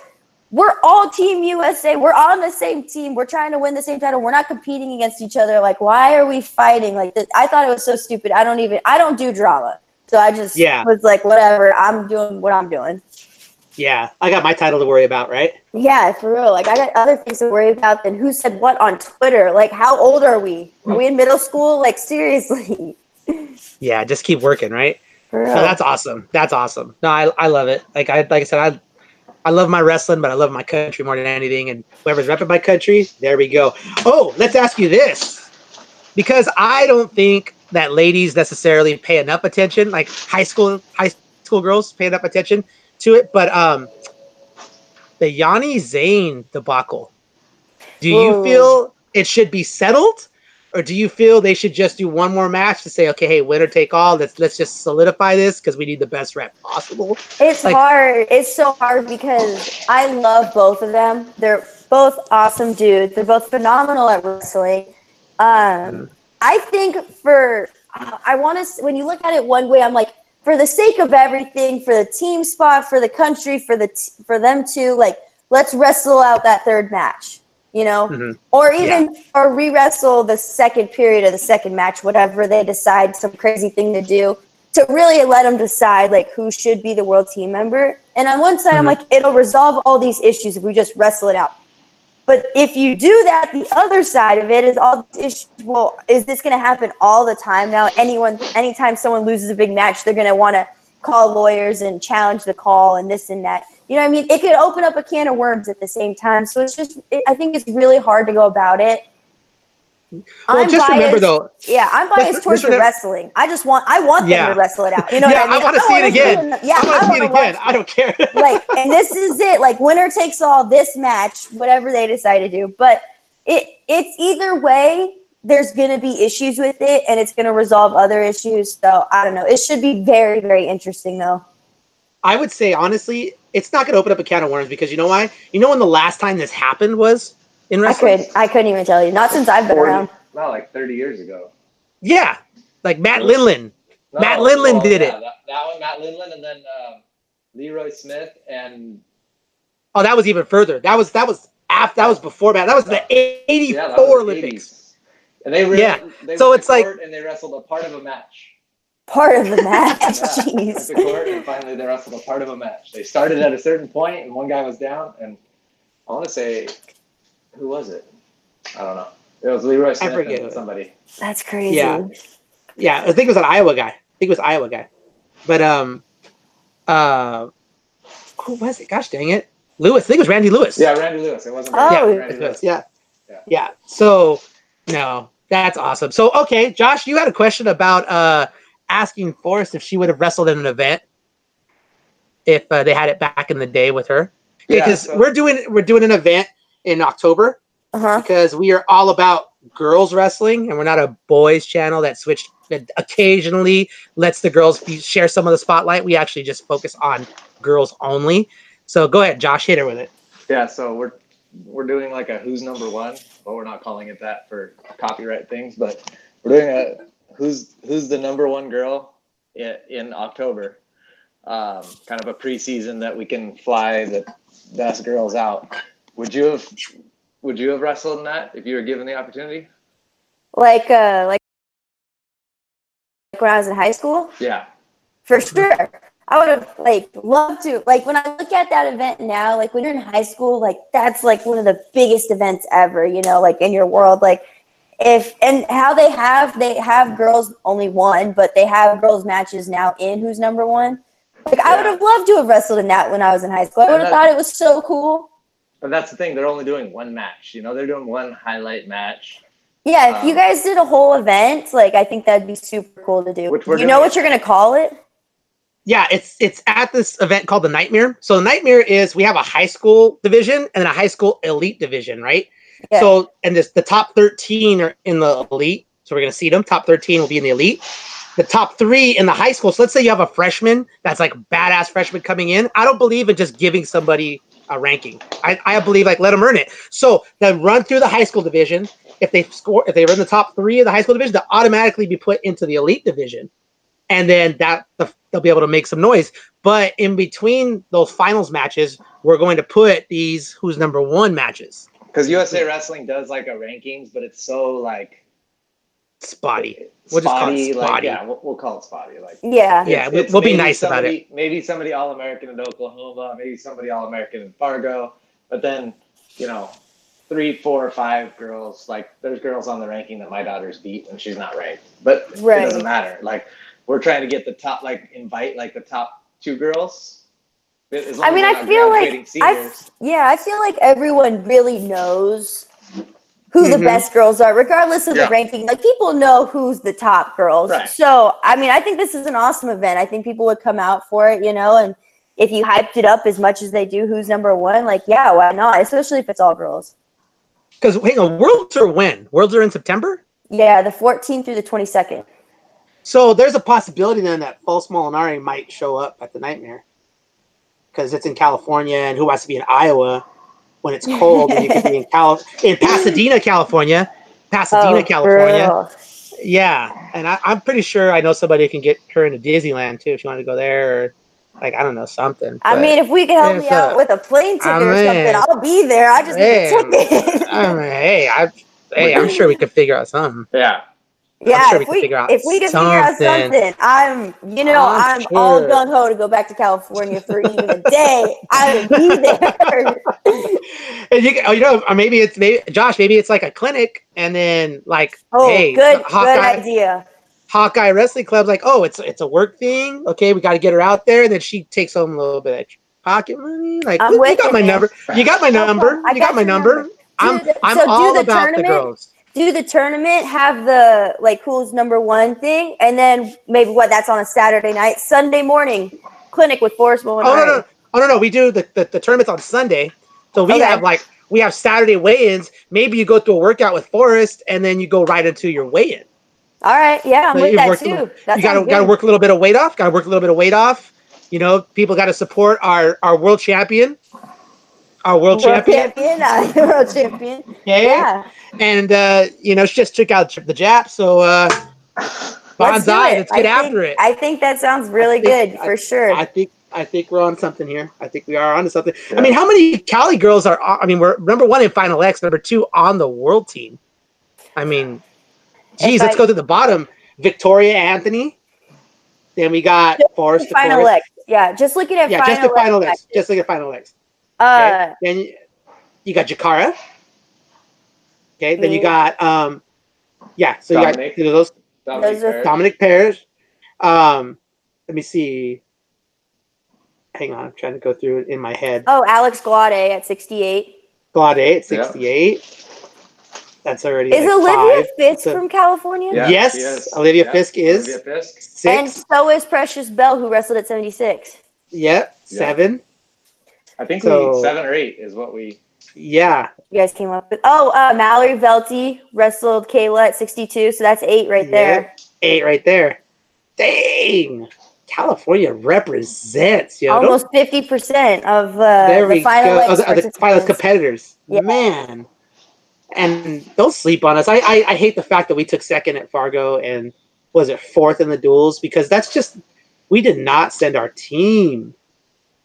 we're all Team USA. We're on the same team. We're trying to win the same title. We're not competing against each other. Like, why are we fighting? Like, this? I thought it was so stupid. I don't even. I don't do drama, so I just Yeah. was like, whatever. I'm doing what I'm doing. Yeah, I got my title to worry about, right? Yeah, for real. Like I got other things to worry about than who said what on Twitter. Like how old are we? Are we in middle school? Like seriously. Yeah, just keep working, right? For real. No, that's awesome. That's awesome. No, I, I love it. Like I like I said, I I love my wrestling, but I love my country more than anything. And whoever's repping my country, there we go. Oh, let's ask you this. Because I don't think that ladies necessarily pay enough attention, like high school high school girls pay enough attention to it. But um the Yianni Zain debacle. Do you feel it should be settled? Or do you feel they should just do one more match to say, okay, hey, winner take all. Let's let's just solidify this because we need the best rep possible. It's like- hard. It's so hard because I love both of them. They're both awesome dudes. They're both phenomenal at wrestling. Um, I think for I want to when you look at it one way, I'm like for the sake of everything, for the team spot, for the country, for the t- for them to like let's wrestle out that third match. You know, Mhm. or even or re-wrestle the second period of the second match, whatever they decide, some crazy thing to do to really let them decide like who should be the world team member. And on one side, I'm Mhm. like, it'll resolve all these issues if we just wrestle it out. But if you do that, the other side of it is all issues. Well, is this going to happen all the time now? Anyone, anytime someone loses a big match, they're going to want to call lawyers and challenge the call and this and that. You know what I mean? It could open up a can of worms at the same time. So it's just, it, I think it's really hard to go about it. Well, I'm just remember though, Yeah, I'm biased towards the wrestling. I just want, I want them Yeah. to wrestle it out. You know yeah, what I mean? I want to see it again. yeah, I want to see it again. I don't care. like and this is it like winner takes all this match whatever they decide to do but it it's either way there's going to be issues with it and it's going to resolve other issues so i don't know it should be very very interesting though I would say honestly, it's not going to open up a can of worms because you know why? You know when the last time this happened was in i wrestling. could i couldn't even tell you not since i've been 40 around Not like 30 years ago. Yeah, like Matt Lindland. No, Matt Lindland did it. That, that one, Matt Lindland, and then um, Lee Roy Smith and Oh, that was even further. That was that was after that was before Matt. That was the '84 yeah, that was the Olympics. 80s. And they really, Yeah, They so it's like- and they wrestled a part of a match. part of the match Yeah, jeez to court and finally they wrestled a part of a match. They started at a certain point and one guy was down and I want to say, who was it? I don't know. It was Lee Roy Smith forget and somebody. that's crazy Yeah. Yeah, I think it was an Iowa guy. I think it was Iowa guy. But um, uh, who was it? Gosh dang it, Lewis. I think it was Randy Lewis. Yeah, Randy Lewis. It wasn't Oh. yeah, Randy, it Lewis. yeah, Yeah. yeah. So no, that's awesome. So okay, Josh, you had a question about uh asking Forrest if she would have wrestled in an event if uh, they had it back in the day with her. Yeah, because so- we're doing we're doing an event in October uh-huh because we are all about girls wrestling and we're not a boys channel that switched that occasionally lets the girls be, share some of the spotlight. We actually just focus on girls only. So go ahead, Josh, hit her with it. Yeah, so we're we're doing like a who's number one, but we're not calling it that for copyright things. But we're doing a who's who's the number one girl in, in October. Um, kind of a preseason that we can fly the best girls out. Would you have would you have wrestled in that if you were given the opportunity? like uh like when i was in high school Yeah, for sure. I would have like loved to. Like when I look at that event now, like when you're in high school, like that's like one of the biggest events ever. You know, like in your world, like if and how they have they have girls only one, but they have girls matches now in who's number one. Like I would have loved to have wrestled in that when I was in high school. I would have thought it was so cool. But that's the thing. They're only doing one match. You know, they're doing one highlight match. Yeah, if you Um, guys did a whole event, like I think that'd be super cool to do. Which we're you know what you're gonna call it? Yeah, it's it's at this event called the Nightmare. So the Nightmare is we have a high school division and then a high school elite division, right? Yeah. So and this the top 13 are in the elite. So we're gonna see them. Top 13 will be in the elite. The top three in the high school. So let's say you have a freshman that's like badass freshman coming in. I don't believe in just giving somebody a ranking. I, I believe like let them earn it. So then run through the high school division. If they score, if they are in the top three of the high school division, they'll automatically be put into the elite division and then that the, they'll be able to make some noise. But in between those finals matches, we're going to put these who's number one matches. Because USA Wrestling does like a rankings, but it's so like Spotty. We'll just call it spotty. Like spotty. yeah, we'll, we'll call it spotty. Like Yeah. Yeah, It's- we- it's we'll be maybe nice about it. Maybe somebody All American in Oklahoma, maybe somebody All American in Fargo, but then you know, three, four, five girls. Like there's girls on the ranking that my daughter's beat and she's not ranked, but Right. it doesn't matter. Like we're trying to get the top, like invite like the top two girls. I mean, I feel like I. Yeah, I feel like everyone really knows who the Mhm. best girls are, regardless of Yeah. the ranking. Like people know who's the top girls. Right. So, I mean, I think this is an awesome event. I think people would come out for it, you know, and if you hyped it up as much as they do, who's number one? Like, yeah, why not? Especially if it's all girls. Because hang on, worlds are when? Worlds are in September. Yeah, the 14th through the 22nd. So there's a possibility then that Forrest Molinari might show up at the Nightmare. Because it's in California, and who wants to be in Iowa when it's cold? and you could be in Cal in Pasadena, California. Pasadena, Oh, California. girl. Yeah, and I, I'm pretty sure I know somebody who can get her into Disneyland too if she wanted to go there, or like I don't know something. I mean, if we can help me It's out a- with a plane ticket I or something, I'll be there. I just need a ticket. I mean, hey, I, hey, I'm sure we could figure out something. Yeah. Yeah, sure if we out if we can figure out something. something, I'm you know I'm I'm, all sure. gung ho to go back to California for even a day. I will be there. And you, oh, you know, uh, maybe it's maybe Josh, maybe it's like a clinic, and then like, Oh, hey, good uh, good idea. Hawkeye Wrestling Club's like, oh, it's it's a work thing. Okay, we got to get her out there, and then she takes home a little bit of pocket money. Like, you got my man. number. You got my number. I You got got my number. number. I'm the- I'm so all the about the girls. Do the tournament, have the like who's number one thing, and then maybe what that's on a Saturday night, Sunday morning clinic with Forrest Bowen. Oh no, no, oh no, no. We do the, the, the tournaments on Sunday, so we Okay. have like we have Saturday weigh-ins. Maybe you go through a workout with Forrest, and then you go right into your weigh-in. All right, yeah, I'm So with you that too. little- That you gotta gotta work a little bit of weight off. Gotta work a little bit of weight off. You know, people got to support our our world champion, our world, World champion. champion, uh, world champion. Okay? Yeah, And uh, you know, she just took out the Jap, so uh, let's Let's get I after think, it. I think that sounds really think- good I- for sure. I think I think we're on something here. I think we are onto something. I mean, how many Cali girls are? I mean, we're number one in Final X, number two on the world team. I mean, geez, If let's I- go to the bottom. Victoria Anthony. Then we got Forrest. final. X. Yeah, just looking at Yeah, final just the final X. X. Just look at final X. Uh, Okay. Then you, you got Jacarra. Okay. Then you got um, yeah. So Dominic. you got those Dominic Those are- Dominic Pears. Um, let me see. Hang on, I'm trying to go through it in my head. oh, Alex Glaude at 68. Glaude at Yeah. 68. That's already. Is like Olivia five. Fisk a- from California? Yeah, Yes, is. Olivia Yeah, Fisk is. Olivia Fisk. And so is Precious Bell, who wrestled at 76. Yep. Yeah. Seven. I think So- we seven or eight is what we. Yeah. You guys came up with. Oh, uh, Mallory Velte wrestled Kayla at 62. So that's eight right there. Eight right there. Dang. California represents, yo. Don't- Almost 50% of uh, there the we final go. The, the competitors. Yeah. Man. And don't sleep on us. I, I I hate the fact that we took second at Fargo and was it fourth in the duels because that's just we did not send our team.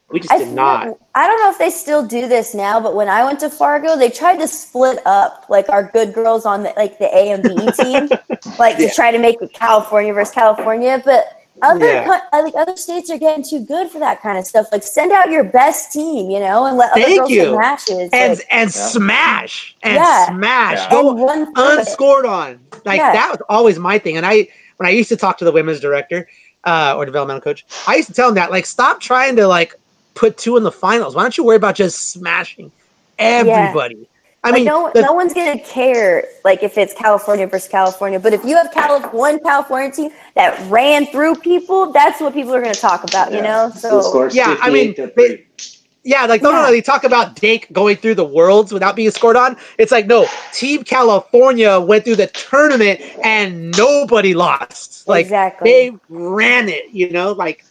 We just I did feel- not. I don't know if they still do this now, but when I went to Fargo, they tried to split up like our good girls on the like the A and B team, like Yeah. to try to make it California versus California. But other Yeah. co- I other states are getting too good for that kind of stuff. Like send out your best team, you know, and let other girls you. matches. And like, and Yeah. smash and Yeah. smash. Yeah. Go and run through it. unscored on. Like Yeah. that was always my thing. And I when I used to talk to the women's director uh, or developmental coach, I used to tell him that like stop trying to like put two in the finals. Why don't you worry about just smashing everybody? I Like, mean, no, the- no one's gonna care like if it's California versus California. But if you have Cali- one California team that ran through people, that's what people are gonna talk about. You know, so Yeah, I mean, they- yeah, like no, no, no. They talk about Dake going through the worlds without being scored on. It's like no, Team California went through the tournament and nobody lost. Like exactly. they ran it, you know, like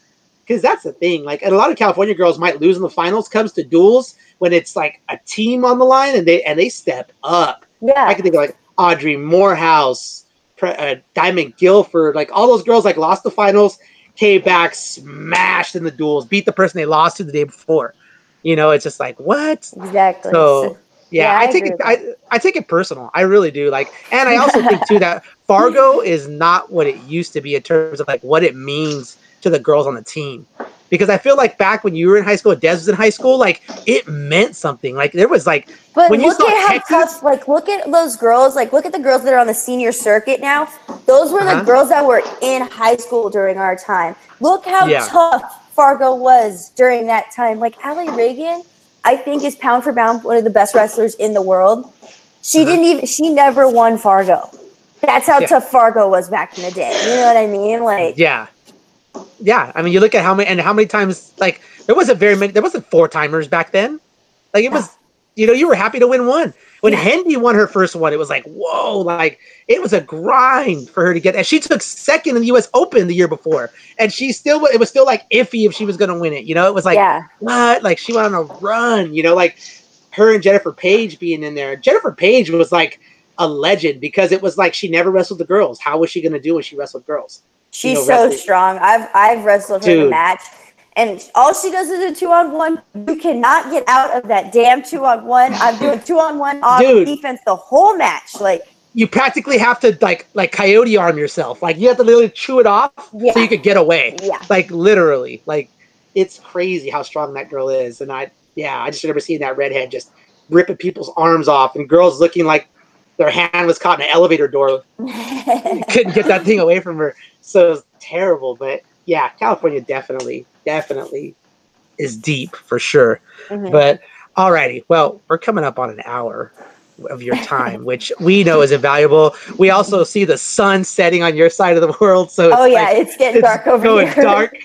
because that's the thing. Like, and a lot of California girls might lose in the finals. Comes to duels when it's like a team on the line, and they and they step up. yeah. I can think of like Audrey Morehouse, uh, Diamond Guilford, like all those girls like lost the finals, came back, smashed in the duels, beat the person they lost to the day before. You know, it's just like what? Exactly. So yeah, Yeah, I, I take it. I, I take it personal. I really do. Like, and I also think too that Fargo is not what it used to be in terms of like what it means to the girls on the team. Because I feel like back when you were in high school, Des was in high school, like it meant something. Like there was like but when you look saw at how Texas- tough. Like, look at those girls. Like, look at the girls that are on the senior circuit now. Those were Uh-huh. the girls that were in high school during our time. Look how Yeah. tough Fargo was during that time. Like Alli Ragan, I think is pound for pound one of the best wrestlers in the world. She Uh-huh. didn't even. She never won Fargo. That's how Yeah. tough Fargo was back in the day. You know what I mean? Like, Yeah. Yeah. I mean, you look at how many and how many times like there wasn't very many there wasn't four timers back then. Like it was you know, you were happy to win one. When Yeah. Hendy won her first one, it was like, whoa, like it was a grind for her to get and she took second in the US Open the year before. And she still it was still like iffy if she was gonna win it. You know, it was like yeah, what? Like she went on a run, you know, like her and Jennifer Page being in there. Jennifer Page was like a legend because it was like she never wrestled the girls. How was she gonna do when she wrestled girls? She's know, so wrestling- strong. I've I've wrestled her in a match, and all she does is a two on one. You cannot get out of that damn two on one. I'm doing two on one off defense the whole match. Like, you practically have to like like coyote arm yourself. Like you have to literally chew it off Yeah. so you could get away. yeah, Like literally. Like it's crazy how strong that girl is. And I yeah, I just remember seeing that redhead just ripping people's arms off and girls looking like their hand was caught in an elevator door. Couldn't get that thing away from her. So terrible. But yeah, California definitely, definitely is deep for sure. Mhm. But alrighty, well, we're coming up on an hour of your time, which we know is invaluable. We also see the sun setting on your side of the world, so oh yeah, like, it's getting it's dark over going here. dark.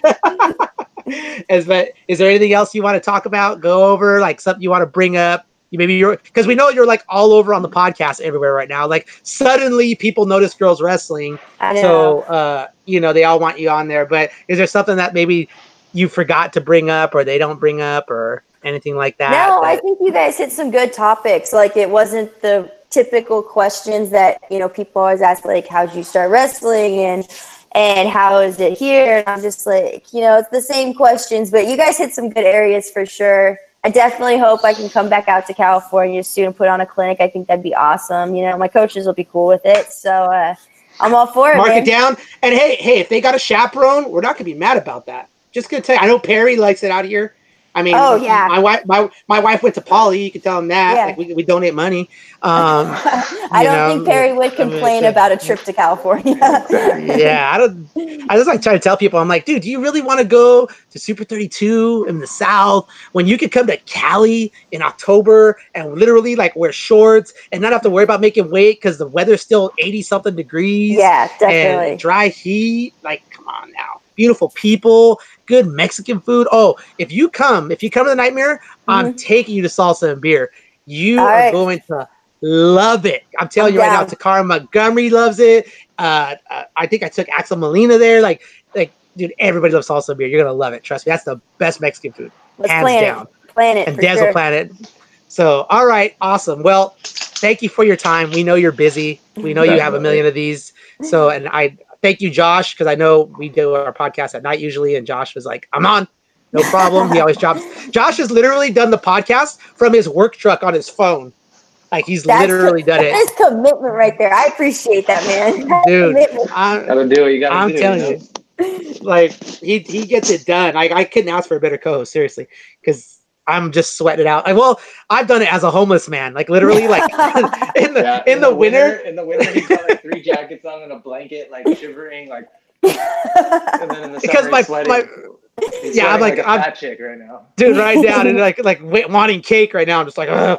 is but is there anything else you want to talk about? Go over like something you want to bring up? Maybe you're because we know you're like all over on the podcast everywhere right now. Like suddenly people notice girls wrestling, so uh, you know they all want you on there. But is there something that maybe you forgot to bring up, or they don't bring up, or anything like that? No, I think you guys hit some good topics. Like it wasn't the typical questions that you know people always ask, like how'd you start wrestling and and how is it here? And I'm just like, you know, it's the same questions, but you guys hit some good areas for sure. I definitely hope I can come back out to California soon and put on a clinic. I think that'd be awesome. You know, my coaches will be cool with it, so uh, I'm all for it. mark man. it down. And hey, hey, if they got a chaperone, we're not gonna be mad about that. Just gonna tell you, I know Perry likes it out here. I mean, Oh, yeah. my wife, my my wife went to Poly. You can tell them that. Yeah. Like, we, we donate money. Um, I don't know, think Perry would complain about a trip to California. yeah, I don't. I just like try to tell people, I'm like, dude, do you really want to go to Super 32 in the South when you could come to Cali in October and literally like wear shorts and not have to worry about making weight because the weather's still 80 something degrees. yeah, definitely. and dry heat. Like, come on now. Beautiful people, good Mexican food. Oh, if you come, if you come to the Nightmare, I'm taking you to salsa and beer. You Mm-hmm. All are right. going to love it. I'm telling I'm you right now. Takara Montgomery loves it. Uh, uh, I think I took Axel Molina there. Like, like, dude, everybody loves salsa and beer. You're gonna love it. Trust me. That's the best Mexican food, Let's hands plan down it. Plan it. and Dazzle sure. Planet. So, all right, awesome. Well, thank you for your time. We know you're busy. We know you have a million of these. So, and I thank you, Josh, because I know we do our podcast at night usually, and Josh was like, "I'm on." No problem. He always drops. Josh has literally done the podcast from his work truck on his phone. Like he's That's- literally done it. That's commitment right there. I appreciate that, man. That's Dude. commitment. I, Gotta do what you gotta I'm do. telling you. know? you. like he he gets it done. Like I couldn't ask for a better co-host, seriously, because I'm just sweating it out. Like, well, I've done it as a homeless man, like literally, like in the Yeah, in, the, winter. In the winter, he's got like three jackets on and a blanket, like shivering, like. And then in the Because my he's sweating. my He's yeah, I'm sweating like- a I'm- fat chick right now. dude right down and like like wanting cake right now. I'm just like, Ugh.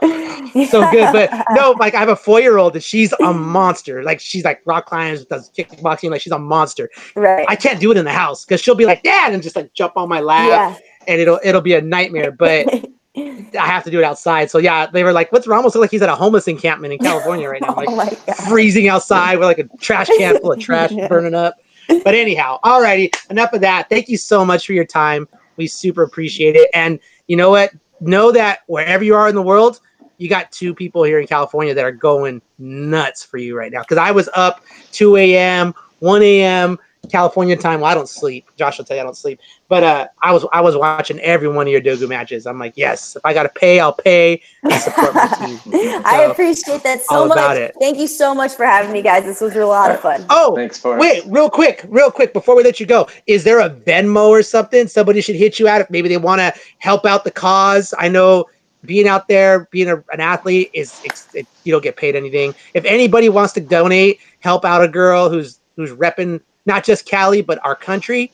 so good. But no, like I have a four year old and she's a monster. Like she's like rock climbs, does kickboxing, like she's a monster. right. I can't do it in the house because she'll be like, Dad, and just like jump on my lap, yeah. And it'll it'll be a nightmare. But I have to do it outside. So yeah, they were like, "What's Ramos look like? He's at a homeless encampment in California right now, oh like god. freezing outside with like a trash can full of trash Yeah. burning up." But anyhow, alrighty, enough of that. Thank you so much for your time. We super appreciate it. And you know what? Know that wherever you are in the world, you got two people here in California that are going nuts for you right now. Because I was up 2 a.m., 1 a.m. California time. Well, I don't sleep. Josh will tell you I don't sleep. But uh, I was I was watching every one of your Dogu matches. I'm like, yes, if I gotta pay, I'll pay and support my team. I appreciate that so much. it. Thank you so much for having me, guys. This was a lot of fun. Oh, Thanks for Wait, real quick, real quick, before we let you go, is there a Venmo or something somebody should hit you at if maybe they want to help out the cause? I know being out there, being a, an athlete is it's, it, you don't get paid anything. If anybody wants to donate, help out a girl who's who's repping not just Cali but our country.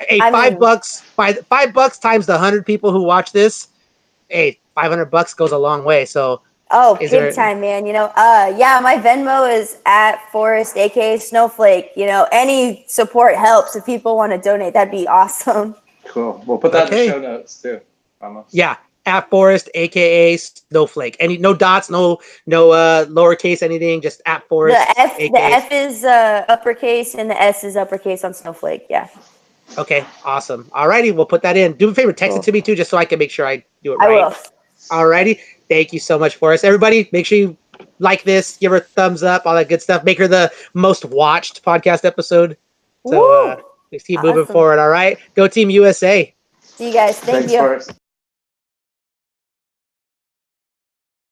Hey, I five mean- bucks, five five bucks times the hundred people who watch this. Hey, five hundred bucks goes a long way. So Oh, Is big there- time, man. You know, uh, yeah, my Venmo is at Forrest, aka Snowflake. You know, any support helps. If people want to donate, that'd be awesome. Cool. We'll put that Okay. in the show notes too. Vamos. Yeah, at Forrest, aka Snowflake. Any no dots, no no uh lowercase anything, just at Forrest. The F, the F is uh, uppercase, and the S is uppercase on Snowflake. Yeah, Okay, awesome. Alrighty, we'll put that in. Do me a favor, text Cool. it to me too, just so I can make sure I do it I right. will. Alrighty, thank you so much for us, everybody. Make sure you like this, give her a thumbs up, all that good stuff. Make her the most watched podcast episode. So Woo! uh, let's keep moving forward. All right, go Team USA. See you guys. Thank Thanks, you. Forrest.